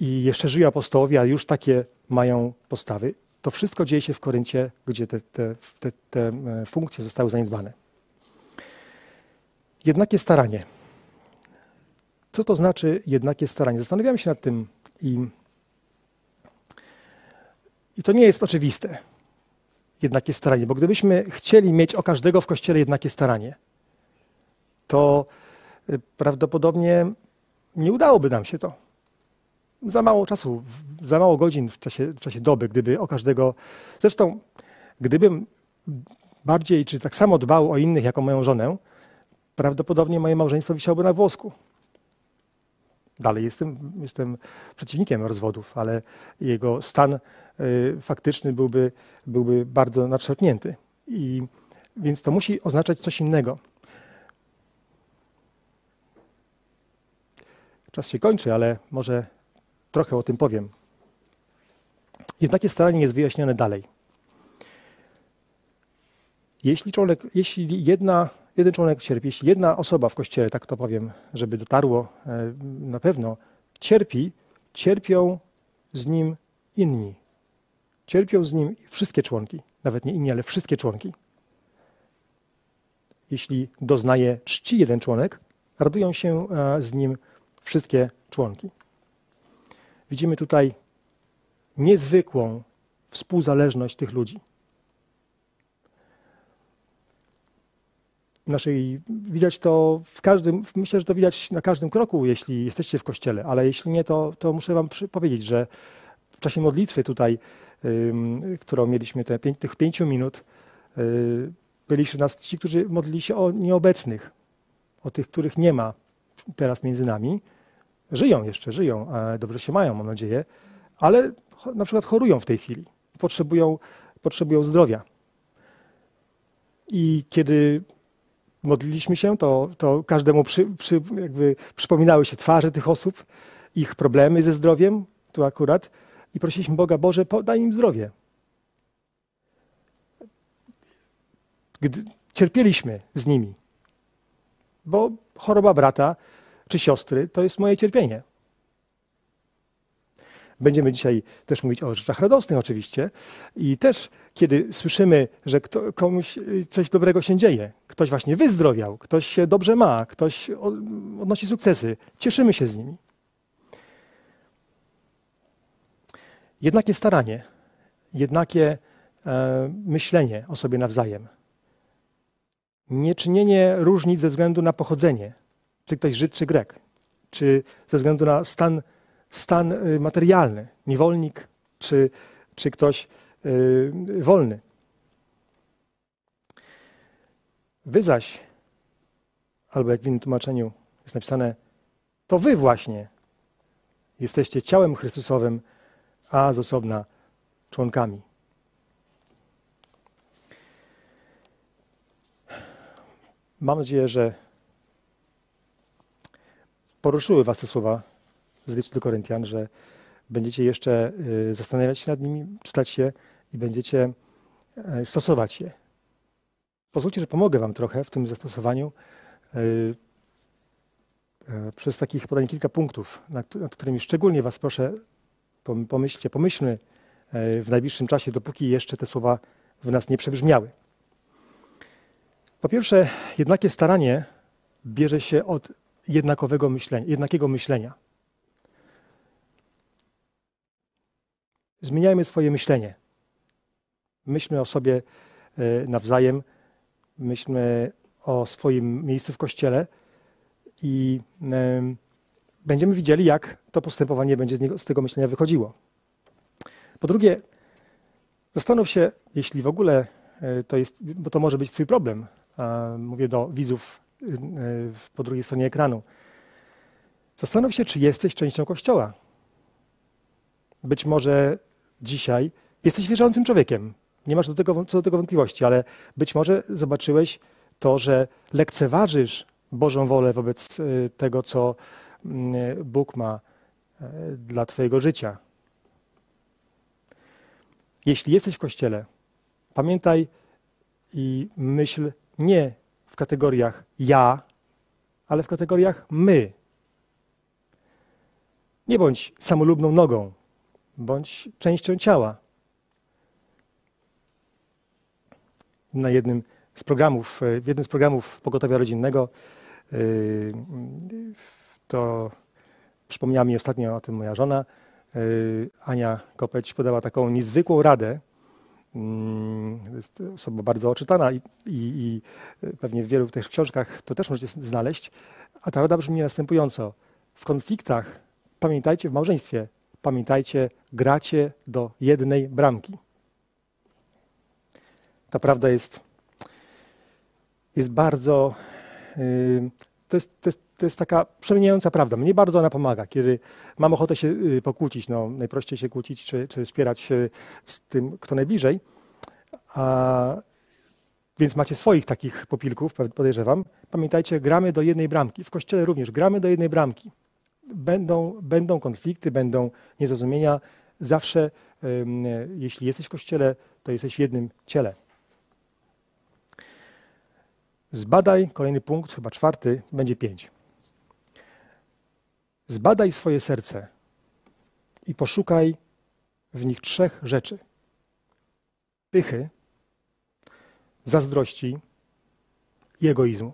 i jeszcze żyją apostołowie, a już takie mają postawy. To wszystko dzieje się w Koryncie, gdzie te, te, te, te e, funkcje zostały zaniedbane. Jednakie staranie. Co to znaczy jednakie staranie? Zastanawiałem się nad tym i, i to nie jest oczywiste. Jednakie staranie, bo gdybyśmy chcieli mieć o każdego w kościele jednakie staranie, to y, prawdopodobnie nie udałoby nam się to. Za mało czasu, za mało godzin w czasie, w czasie doby, gdyby o każdego. Zresztą, gdybym bardziej czy tak samo dbał o innych jako moją żonę, prawdopodobnie moje małżeństwo wisiałoby na włosku. Dalej jestem, jestem przeciwnikiem rozwodów, ale jego stan y, faktyczny byłby, byłby bardzo nadszarpnięty. I, więc to musi oznaczać coś innego. Czas się kończy, ale może trochę o tym powiem. Jednakie staranie jest wyjaśnione dalej. Jeśli, członek, jeśli jedna, jeden członek cierpi, jeśli jedna osoba w kościele, tak to powiem, żeby dotarło e, na pewno, cierpi, cierpią z nim inni. Cierpią z nim wszystkie członki, nawet nie inni, ale wszystkie członki. Jeśli doznaje czci jeden członek, radują się e, z nim wszystkie członki. Widzimy tutaj niezwykłą współzależność tych ludzi. Naszej, widać to w każdym, myślę, że to widać na każdym kroku, jeśli jesteście w kościele, ale jeśli nie, to, to muszę Wam powiedzieć, że w czasie modlitwy tutaj, ym, którą mieliśmy te tych pięciu minut, y, byli wśród nas ci, którzy modlili się o nieobecnych, o tych, których nie ma teraz między nami. Żyją jeszcze, żyją, dobrze się mają, mam nadzieję, ale na przykład chorują w tej chwili, potrzebują, potrzebują zdrowia. I kiedy modliliśmy się, to, to każdemu przy, przy, przypominały się twarze tych osób, ich problemy ze zdrowiem, tu akurat, i prosiliśmy Boga, Boże, daj im zdrowie. Gdy cierpieliśmy z nimi, bo choroba brata czy siostry to jest moje cierpienie. Będziemy dzisiaj też mówić o rzeczach radosnych oczywiście i też kiedy słyszymy, że kto, komuś y, coś dobrego się dzieje, ktoś właśnie wyzdrowiał, ktoś się dobrze ma, ktoś odnosi sukcesy, cieszymy się z nimi. Jednakie staranie, jednakie e, myślenie o sobie nawzajem. Nieczynienie różnic ze względu na pochodzenie, czy ktoś Żyd, czy Grek, czy ze względu na stan, stan y, materialny, niewolnik, czy, czy ktoś y, wolny. Wy zaś, albo jak w innym tłumaczeniu jest napisane, to wy właśnie jesteście ciałem Chrystusowym, a z osobna członkami. Mam nadzieję, że poruszyły Was te słowa z listu do Koryntian, że będziecie jeszcze y, zastanawiać się nad nimi, czytać je i będziecie y, stosować je. Pozwólcie, że pomogę Wam trochę w tym zastosowaniu y, przez takich podanie kilka punktów, nad którymi szczególnie Was proszę pomyślcie, pomyślmy w najbliższym czasie, dopóki jeszcze te słowa w nas nie przebrzmiały. Po pierwsze, jednakie staranie bierze się od jednakowego myślenia, jednakiego myślenia. Zmieniajmy swoje myślenie. Myślmy o sobie e, nawzajem, myślmy o swoim miejscu w kościele i będziemy widzieli, jak to postępowanie będzie z, niego, z tego myślenia wychodziło. Po drugie, zastanów się, jeśli w ogóle e, to jest, bo to może być Twój problem. Mówię do widzów e, po drugiej stronie ekranu. Zastanów się, czy jesteś częścią Kościoła. Być może dzisiaj jesteś wierzącym człowiekiem. Nie masz do tego, co do tego wątpliwości, ale być może zobaczyłeś to, że lekceważysz Bożą wolę wobec y, tego, co mm, Bóg ma y, dla Twojego życia. Jeśli jesteś w kościele, pamiętaj i myśl nie w kategoriach ja, ale w kategoriach my. Nie bądź samolubną nogą, bądź częścią ciała. Na jednym z programów, w jednym z programów pogotowia rodzinnego yy, to przypomniała mi ostatnio o tym moja żona. Yy, Ania Kopeć podała taką niezwykłą radę. Yy, jest osoba bardzo oczytana i, i, i pewnie w wielu tych książkach to też możecie znaleźć. A ta rada brzmi następująco. W konfliktach pamiętajcie w małżeństwie, pamiętajcie, gracie do jednej bramki. Ta prawda jest, jest bardzo. Yy, to, jest, to, jest, to jest taka przemieniająca prawda. Mnie bardzo ona pomaga, kiedy mam ochotę się yy, pokłócić. No, najprościej się kłócić czy, czy wspierać się z tym, kto najbliżej. A, więc macie swoich takich popilków, podejrzewam. Pamiętajcie, gramy do jednej bramki. W kościele również gramy do jednej bramki będą, będą konflikty, będą niezrozumienia. Zawsze, jeśli jesteś w kościele, to jesteś w jednym ciele. Zbadaj, kolejny punkt, chyba czwarty, będzie pięć. Zbadaj swoje serce i poszukaj w nich trzech rzeczy: pychy, zazdrości i egoizmu.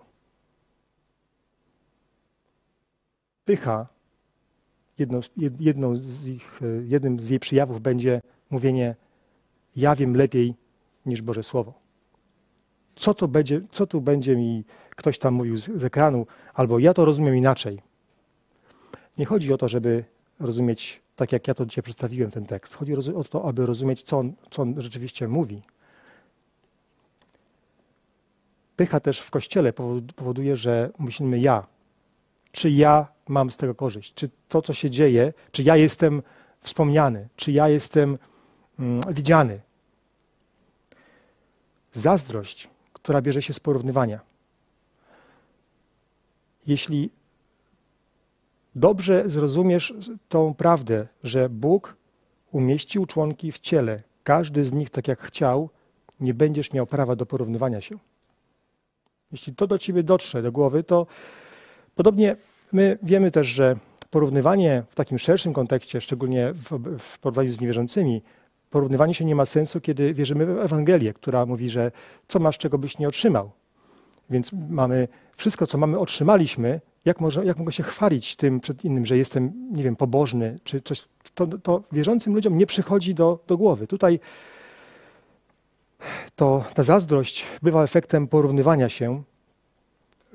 Pycha jedną, jedną z ich, e, jednym z jej przyjawów będzie mówienie: Ja wiem lepiej niż Boże Słowo. Co, to będzie, co tu będzie mi ktoś tam mówił z, z ekranu, albo ja to rozumiem inaczej. Nie chodzi o to, żeby rozumieć tak, jak ja to dzisiaj przedstawiłem, ten tekst. Chodzi o to, aby rozumieć, co on, co on rzeczywiście mówi. Pycha też w kościele powoduje, że myślimy ja, czy ja mam z tego korzyść, czy to, co się dzieje, czy ja jestem wspomniany, czy ja jestem mm, widziany. Zazdrość, która bierze się z porównywania. Jeśli dobrze zrozumiesz tą prawdę, że Bóg umieścił członki w ciele, każdy z nich tak jak chciał, nie będziesz miał prawa do porównywania się. Jeśli to do ciebie dotrze do głowy, to Podobnie my wiemy też, że porównywanie w takim szerszym kontekście, szczególnie w, w porównaniu z niewierzącymi, porównywanie się nie ma sensu, kiedy wierzymy w Ewangelię, która mówi, że co masz, czego byś nie otrzymał. Więc mamy wszystko, co mamy, otrzymaliśmy. Jak, może, jak mogę się chwalić tym przed innym, że jestem, nie wiem, pobożny, czy coś. To, to wierzącym ludziom nie przychodzi do, do głowy. Tutaj to ta zazdrość bywa efektem porównywania się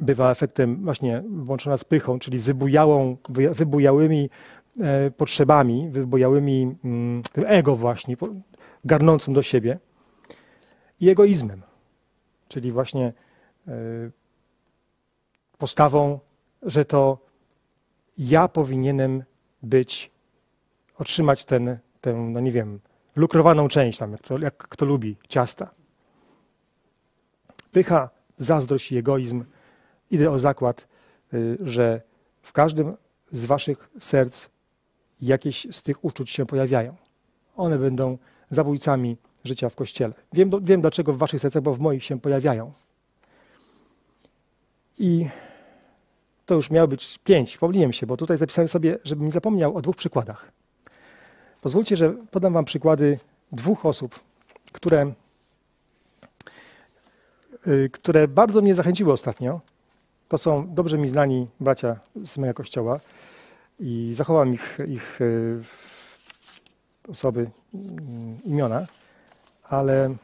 bywa efektem właśnie włączona z pychą, czyli z wybujałą, wybujałymi e, potrzebami, wybujałymi mm, tym ego właśnie, garnącym do siebie i egoizmem, czyli właśnie e, postawą, że to ja powinienem być, otrzymać ten, tę, no nie wiem, lukrowaną część, tam, jak, to, jak kto lubi, ciasta. Pycha, zazdrość i egoizm Idę o zakład, y, że w każdym z waszych serc jakieś z tych uczuć się pojawiają. One będą zabójcami życia w Kościele. Wiem, wiem dlaczego w waszych sercach, bo w moich się pojawiają. I to już miało być pięć, pomyliłem się, bo tutaj zapisałem sobie, żebym nie zapomniał o dwóch przykładach. Pozwólcie, że podam wam przykłady dwóch osób, które, y, które bardzo mnie zachęciły ostatnio. To są dobrze mi znani bracia z mojego kościoła i zachowam ich, ich y, osoby, mm, imiona, ale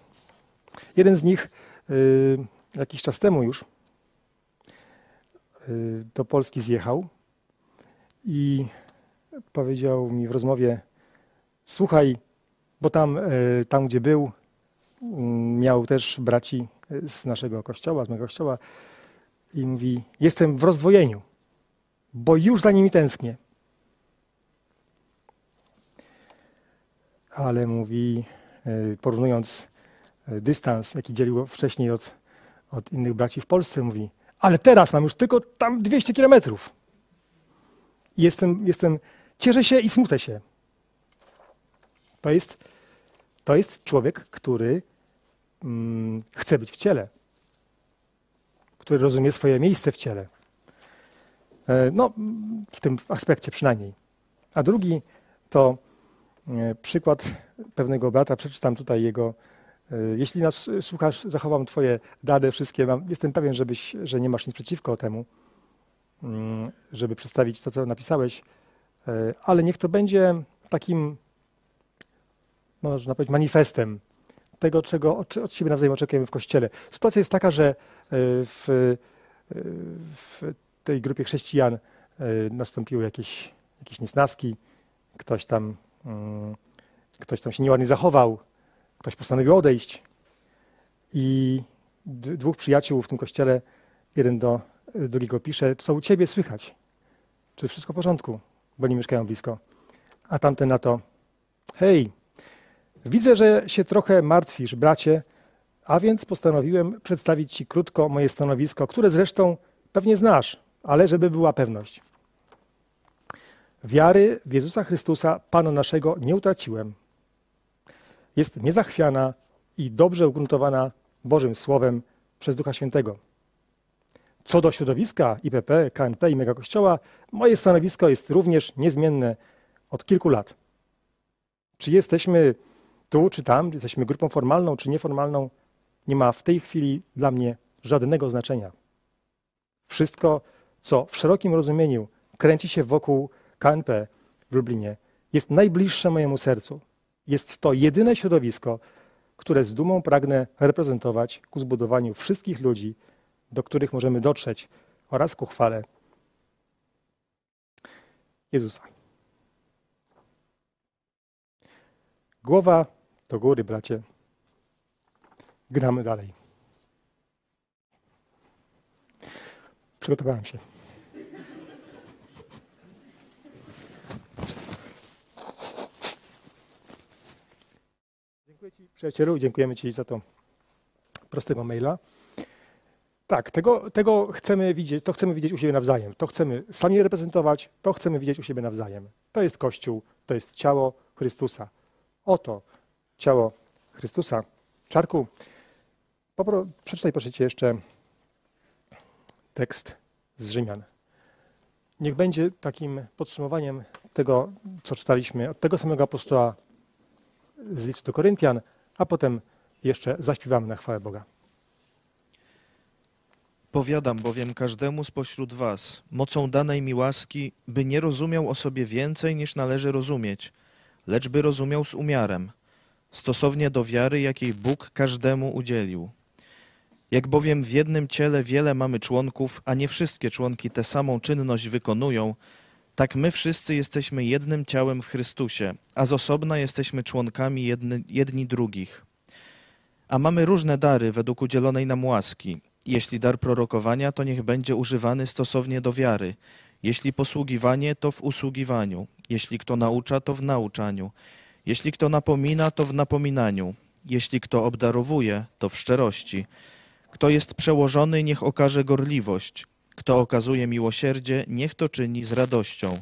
jeden z nich y, jakiś czas temu już do Polski zjechał i powiedział mi w rozmowie: Słuchaj, bo tam, tam gdzie był, mm, miał też braci z naszego kościoła, z mojego kościoła, i mówi: Jestem w rozdwojeniu, bo już za nimi tęsknię. Ale mówi, porównując dystans, jaki dzielił wcześniej od, od innych braci w Polsce, mówi: Ale teraz mam już tylko tam 200 kilometrów. Jestem, jestem, cieszę się i smucę się. To jest, to jest człowiek, który mm, chce być w ciele który rozumie swoje miejsce w ciele. E, no, w tym aspekcie przynajmniej. A drugi to e, przykład pewnego brata. Przeczytam tutaj jego. E, jeśli nas słuchasz, zachowam Twoje dane wszystkie. Jestem pewien, żebyś, że nie masz nic przeciwko temu, mm, żeby przedstawić to, co napisałeś, ale niech to będzie takim, można powiedzieć, manifestem tego, czego od, od siebie nawzajem oczekujemy w Kościele. Sytuacja jest taka, że e, w, e, w tej grupie chrześcijan e, nastąpiły jakieś, jakieś niesnaski, ktoś tam, mm, ktoś tam się nieładnie zachował, ktoś postanowił odejść i dwóch przyjaciół w tym kościele, jeden do drugiego pisze, co u ciebie słychać? Czy wszystko w porządku? Bo nie mieszkają blisko. A tamten na to, hej, Widzę, że się trochę martwisz, bracie, a więc postanowiłem przedstawić Ci krótko moje stanowisko, które zresztą pewnie znasz, ale żeby była pewność. Wiary w Jezusa Chrystusa, Pana naszego, nie utraciłem. Jest niezachwiana i dobrze ugruntowana Bożym Słowem przez Ducha Świętego. Co do środowiska IPP, KNP i Megakościoła, moje stanowisko jest również niezmienne od kilku lat. Czy jesteśmy tu czy tam, jesteśmy grupą formalną czy nieformalną, nie ma w tej chwili dla mnie żadnego znaczenia. Wszystko, co w szerokim rozumieniu kręci się wokół KNP w Lublinie, jest najbliższe mojemu sercu. Jest to jedyne środowisko, które z dumą pragnę reprezentować ku zbudowaniu wszystkich ludzi, do których możemy dotrzeć oraz ku chwale Jezusa. Głowa do góry, bracie. Gramy dalej. Przygotowałem się. Dziękuję Ci, przyjacielu, dziękujemy Ci za to prostego maila. Tak, tego, tego chcemy widzieć, to chcemy widzieć u siebie nawzajem. To chcemy sami reprezentować, to chcemy widzieć u siebie nawzajem. To jest Kościół, to jest ciało Chrystusa. Oto ciało Chrystusa. Czarku, popro, przeczytaj proszę Cię jeszcze tekst z Rzymian. Niech będzie takim podsumowaniem tego, co czytaliśmy od tego samego apostoła z listu do Koryntian, a potem jeszcze zaśpiewamy na chwałę Boga. Powiadam bowiem każdemu spośród was, mocą danej mi łaski, by nie rozumiał o sobie więcej niż należy rozumieć, lecz by rozumiał z umiarem – stosownie do wiary, jakiej Bóg każdemu udzielił. Jak bowiem w jednym ciele wiele mamy członków, a nie wszystkie członki tę samą czynność wykonują, tak my wszyscy jesteśmy jednym ciałem w Chrystusie, a z osobna jesteśmy członkami jedny, jedni drugich. A mamy różne dary według udzielonej nam łaski. Jeśli dar prorokowania, to niech będzie używany stosownie do wiary. Jeśli posługiwanie, to w usługiwaniu. Jeśli kto naucza, to w nauczaniu. Jeśli kto napomina, to w napominaniu. Jeśli kto obdarowuje, to w szczerości. Kto jest przełożony, niech okaże gorliwość. Kto okazuje miłosierdzie, niech to czyni z radością.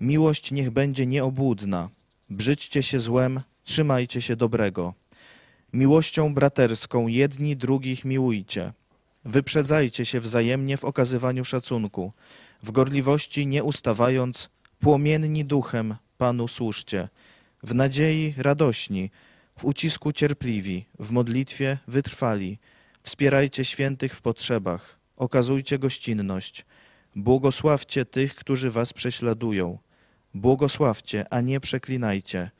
Miłość niech będzie nieobłudna. Brzydźcie się złem, trzymajcie się dobrego. Miłością braterską jedni drugich miłujcie. Wyprzedzajcie się wzajemnie w okazywaniu szacunku. W gorliwości nie ustawając, płomienni duchem Panu służcie. W nadziei radośni, w ucisku cierpliwi, w modlitwie wytrwali. Wspierajcie świętych w potrzebach, okazujcie gościnność. Błogosławcie tych, którzy was prześladują. Błogosławcie, a nie przeklinajcie.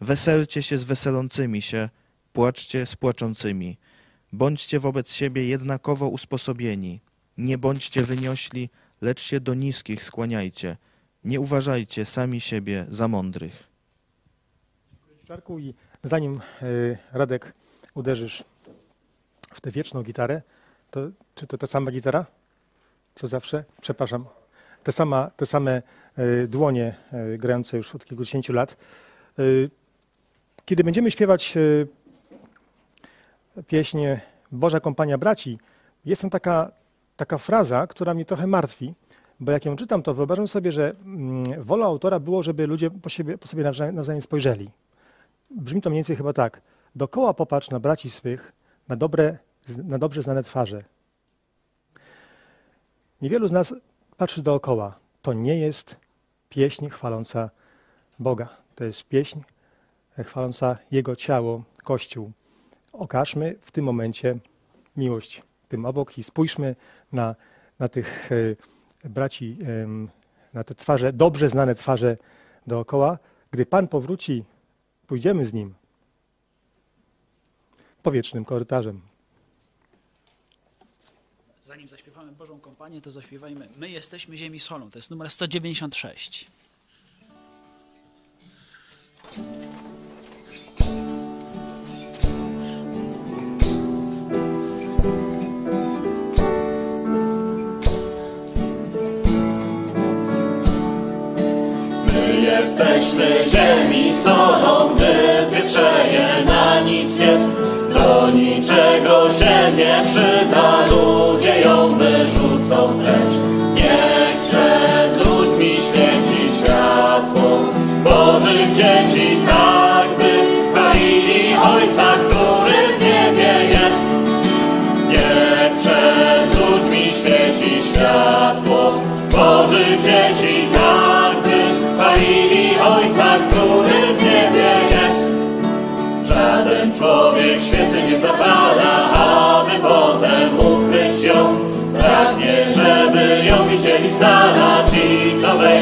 Weselcie się z weselącymi się, płaczcie z płaczącymi. Bądźcie wobec siebie jednakowo usposobieni. Nie bądźcie wyniośli, lecz się do niskich skłaniajcie. Nie uważajcie sami siebie za mądrych. Czarku i zanim y, Radek uderzysz w tę wieczną gitarę, to czy to ta sama gitara? Co zawsze? Przepraszam. Te, sama, te same y, dłonie y, grające już od kilkudziesięciu lat. Kiedy będziemy śpiewać pieśń Boża Kompania Braci, jest tam taka, taka fraza, która mnie trochę martwi, bo jak ją czytam, to wyobrażam sobie, że mm, wolą autora było, żeby ludzie po, siebie, po sobie nawzajem, nawzajem spojrzeli. Brzmi to mniej więcej chyba tak. Dokoła popatrz na braci swych, na, dobre, na dobrze znane twarze. Niewielu z nas patrzy dookoła. To nie jest pieśń chwaląca Boga. To jest pieśń chwaląca Jego ciało, Kościół. Okażmy w tym momencie miłość tym obok i spójrzmy na, na tych e, braci, na te twarze, dobrze znane twarze dookoła. Gdy Pan powróci, pójdziemy z Nim powietrznym korytarzem. Zanim zaśpiewamy Bożą Kompanię, to zaśpiewajmy My jesteśmy ziemi solą. To jest numer 196. jesteśmy ziemi solą, gdy zwietrzeje na nic jest. Do niczego się nie przyda, ludzie ją wyrzucą precz.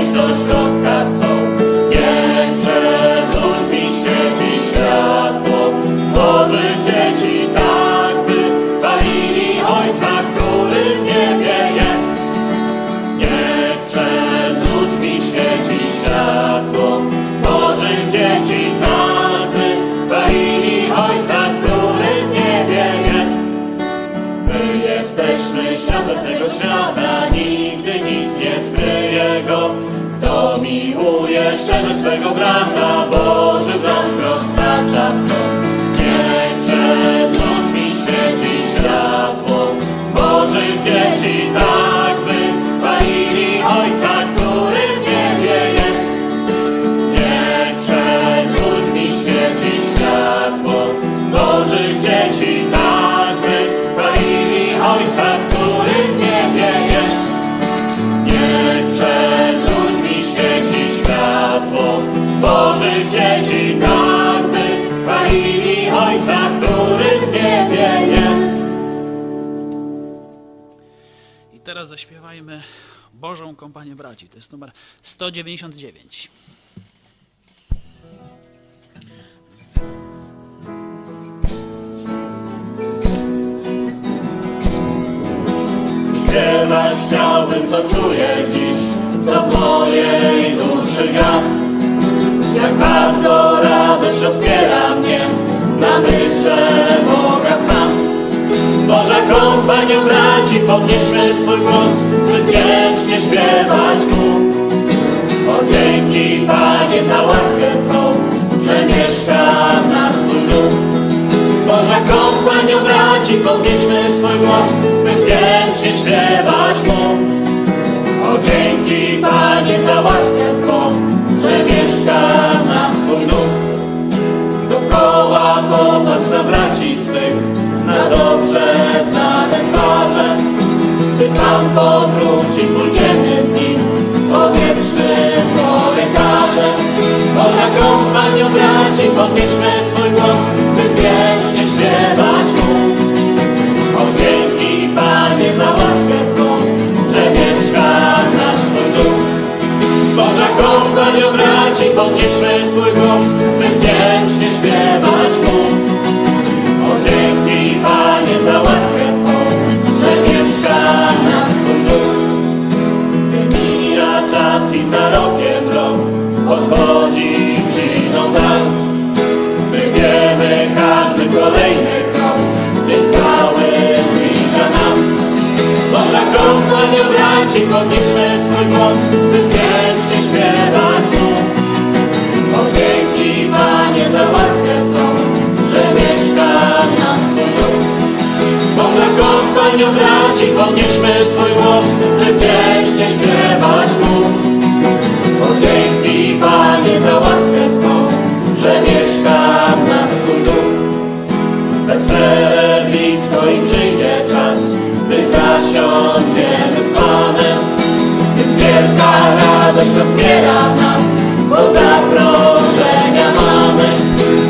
Ci, co szczerze swego brata, teraz zaśpiewajmy Bożą Kompanię Braci. To jest numer 199. Śpiewać chciałbym, co czuję dziś, co mojej duszy gra. Jak bardzo radość rozpiera mnie, na myśl, że Boga znam. Boże kompanią braci, podnieśmy swój głos, by wdzięcznie śpiewać Mu. O dzięki Panie za łaskę Twą, że mieszka w nas Twój duch. Boże kompanią braci, podnieśmy swój głos, by wdzięcznie śpiewać Mu. O dzięki Panie za łaskę Twą, że mieszka w nas Twój duch. Dokoła popatrz na braci swych, dobrze znane twarze. Gdy Pan powróci, pójdziemy z Nim powietrznym korytarzem. Może kompanią braci, podnieśmy swój głos, by wiecznie śpiewać Mu. O dzięki Panie za łaskę Twą, że mieszka nas Twój duch. Może kompanią braci, podnieśmy swój głos, braci, podnieśmy swój głos, by wdzięcznie śpiewać Mu. O dzięki Panie za łaskę Twą, że mieszka w nas Twój duch. Boża kompania braci, podnieśmy swój głos, by wdzięcznie śpiewać Mu. O dzięki rozbiera nas, bo zaproszenia mamy.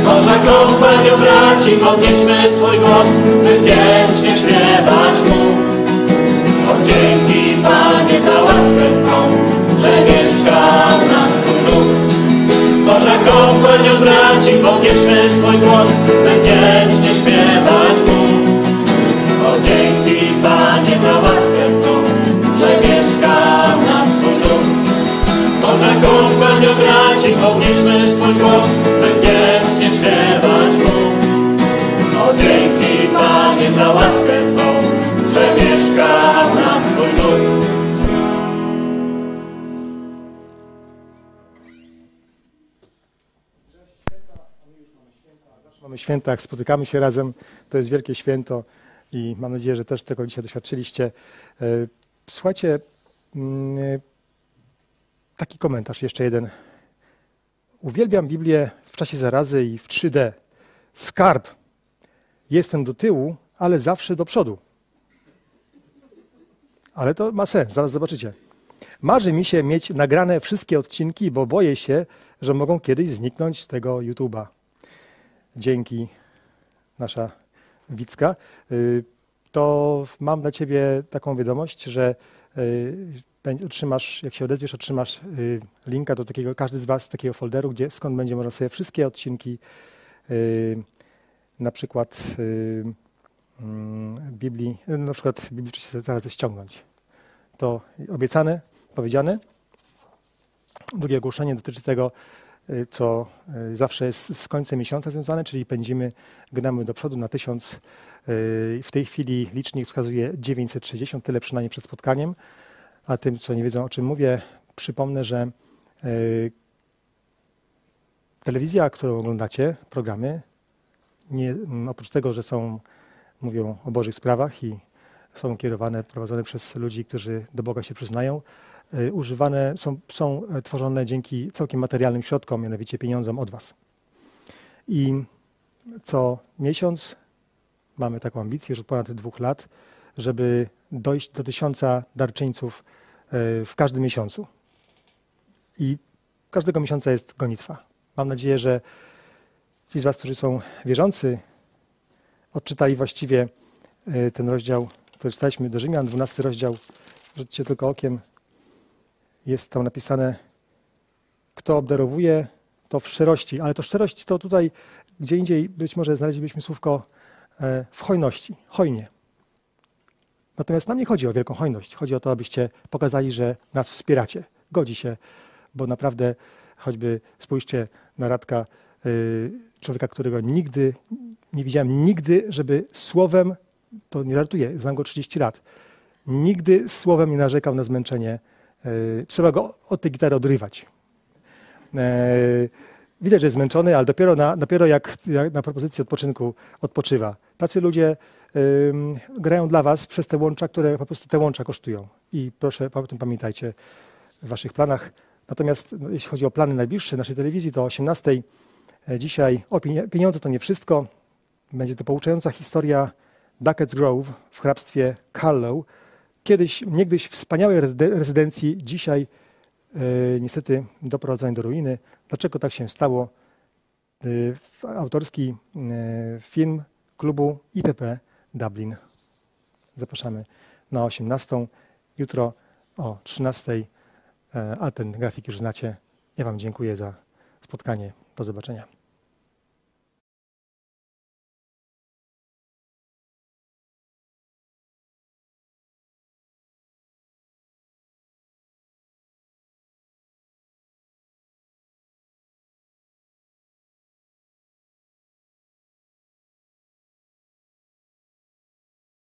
Boża kompanio braci, podnieśmy swój głos, by wdzięcznie śpiewać Mu. O dzięki Panie za łaskę Twą, że mieszka w nas Twój duch. Boża kompanio braci, podnieśmy swój głos, by wdzięcznie śpiewać Kompanio braci, podnieśmy swój głos, by wdzięcznie śpiewać Mu. O dzięki Panie za łaskę Twą, że mieszka w nas Twój duch. Mamy święta, jak spotykamy się razem, to jest wielkie święto i mam nadzieję, że też tego dzisiaj doświadczyliście. E, Słuchajcie, mm, taki komentarz, jeszcze jeden. Uwielbiam Biblię w czasie zarazy i w 3D. Skarb. Jestem do tyłu, ale zawsze do przodu. Ale to ma sens, zaraz zobaczycie. Marzy mi się mieć nagrane wszystkie odcinki, bo boję się, że mogą kiedyś zniknąć z tego YouTube'a dzięki nasza Wicka, y, to mam dla Ciebie taką wiadomość, że y, otrzymasz, jak się odezwiesz, otrzymasz y, linka do takiego, każdy z Was, takiego folderu, gdzie skąd będzie można sobie wszystkie odcinki, y, na przykład y, mm, Biblii, y, na przykład Biblii zaraz ściągnąć. To obiecane, powiedziane. Drugie ogłoszenie dotyczy tego, co zawsze jest z końcem miesiąca związane, czyli pędzimy, gnamy do przodu na 1000. y, W tej chwili licznik wskazuje 960, tyle przynajmniej przed spotkaniem. A tym, co nie wiedzą, o czym mówię, przypomnę, że y, telewizja, którą oglądacie, programy, nie, oprócz tego, że są, mówią o Bożych sprawach i są kierowane, prowadzone przez ludzi, którzy do Boga się przyznają, y, używane są, są e, tworzone dzięki całkiem materialnym środkom, mianowicie pieniądzom od Was. I co miesiąc mamy taką ambicję już od ponad dwóch lat, żeby dojść do tysiąca darczyńców e, w każdym miesiącu. I każdego miesiąca jest gonitwa. Mam nadzieję, że ci z Was, którzy są wierzący, odczytali właściwie e, ten rozdział, który czytaliśmy do Rzymian, 12 rozdział. Rzućcie tylko okiem. Jest tam napisane, kto obdarowuje, to w szczerości. Ale to szczerość to tutaj, gdzie indziej być może znaleźlibyśmy słówko e, w hojności, hojnie. Natomiast nam nie chodzi o wielką hojność. Chodzi o to, abyście pokazali, że nas wspieracie. Godzi się, bo naprawdę choćby spójrzcie na Radka, y, człowieka, którego nigdy nie widziałem, nigdy, żeby słowem, to nie żartuję, znam go 30 lat, nigdy słowem nie narzekał na zmęczenie. Y, Trzeba go od tej gitary odrywać. E, Widać, że jest zmęczony, ale dopiero, na, dopiero jak, na propozycję odpoczynku odpoczywa. Tacy ludzie grają dla Was przez te łącza, które po prostu te łącza kosztują. I proszę o tym pamiętajcie w Waszych planach. Natomiast no, jeśli chodzi o plany najbliższe naszej telewizji, to o 18 e, dzisiaj o pieniądze to nie wszystko. Będzie to pouczająca historia Duckett's Grove w hrabstwie Carlow. Kiedyś, niegdyś wspaniałej rezyde- rezydencji, dzisiaj e, niestety doprowadzonej do ruiny. Dlaczego tak się stało? f- autorski film klubu IPP Dublin. Zapraszamy na 18. Jutro o 13. e, A ten grafik już znacie. Ja Wam dziękuję za spotkanie. Do zobaczenia.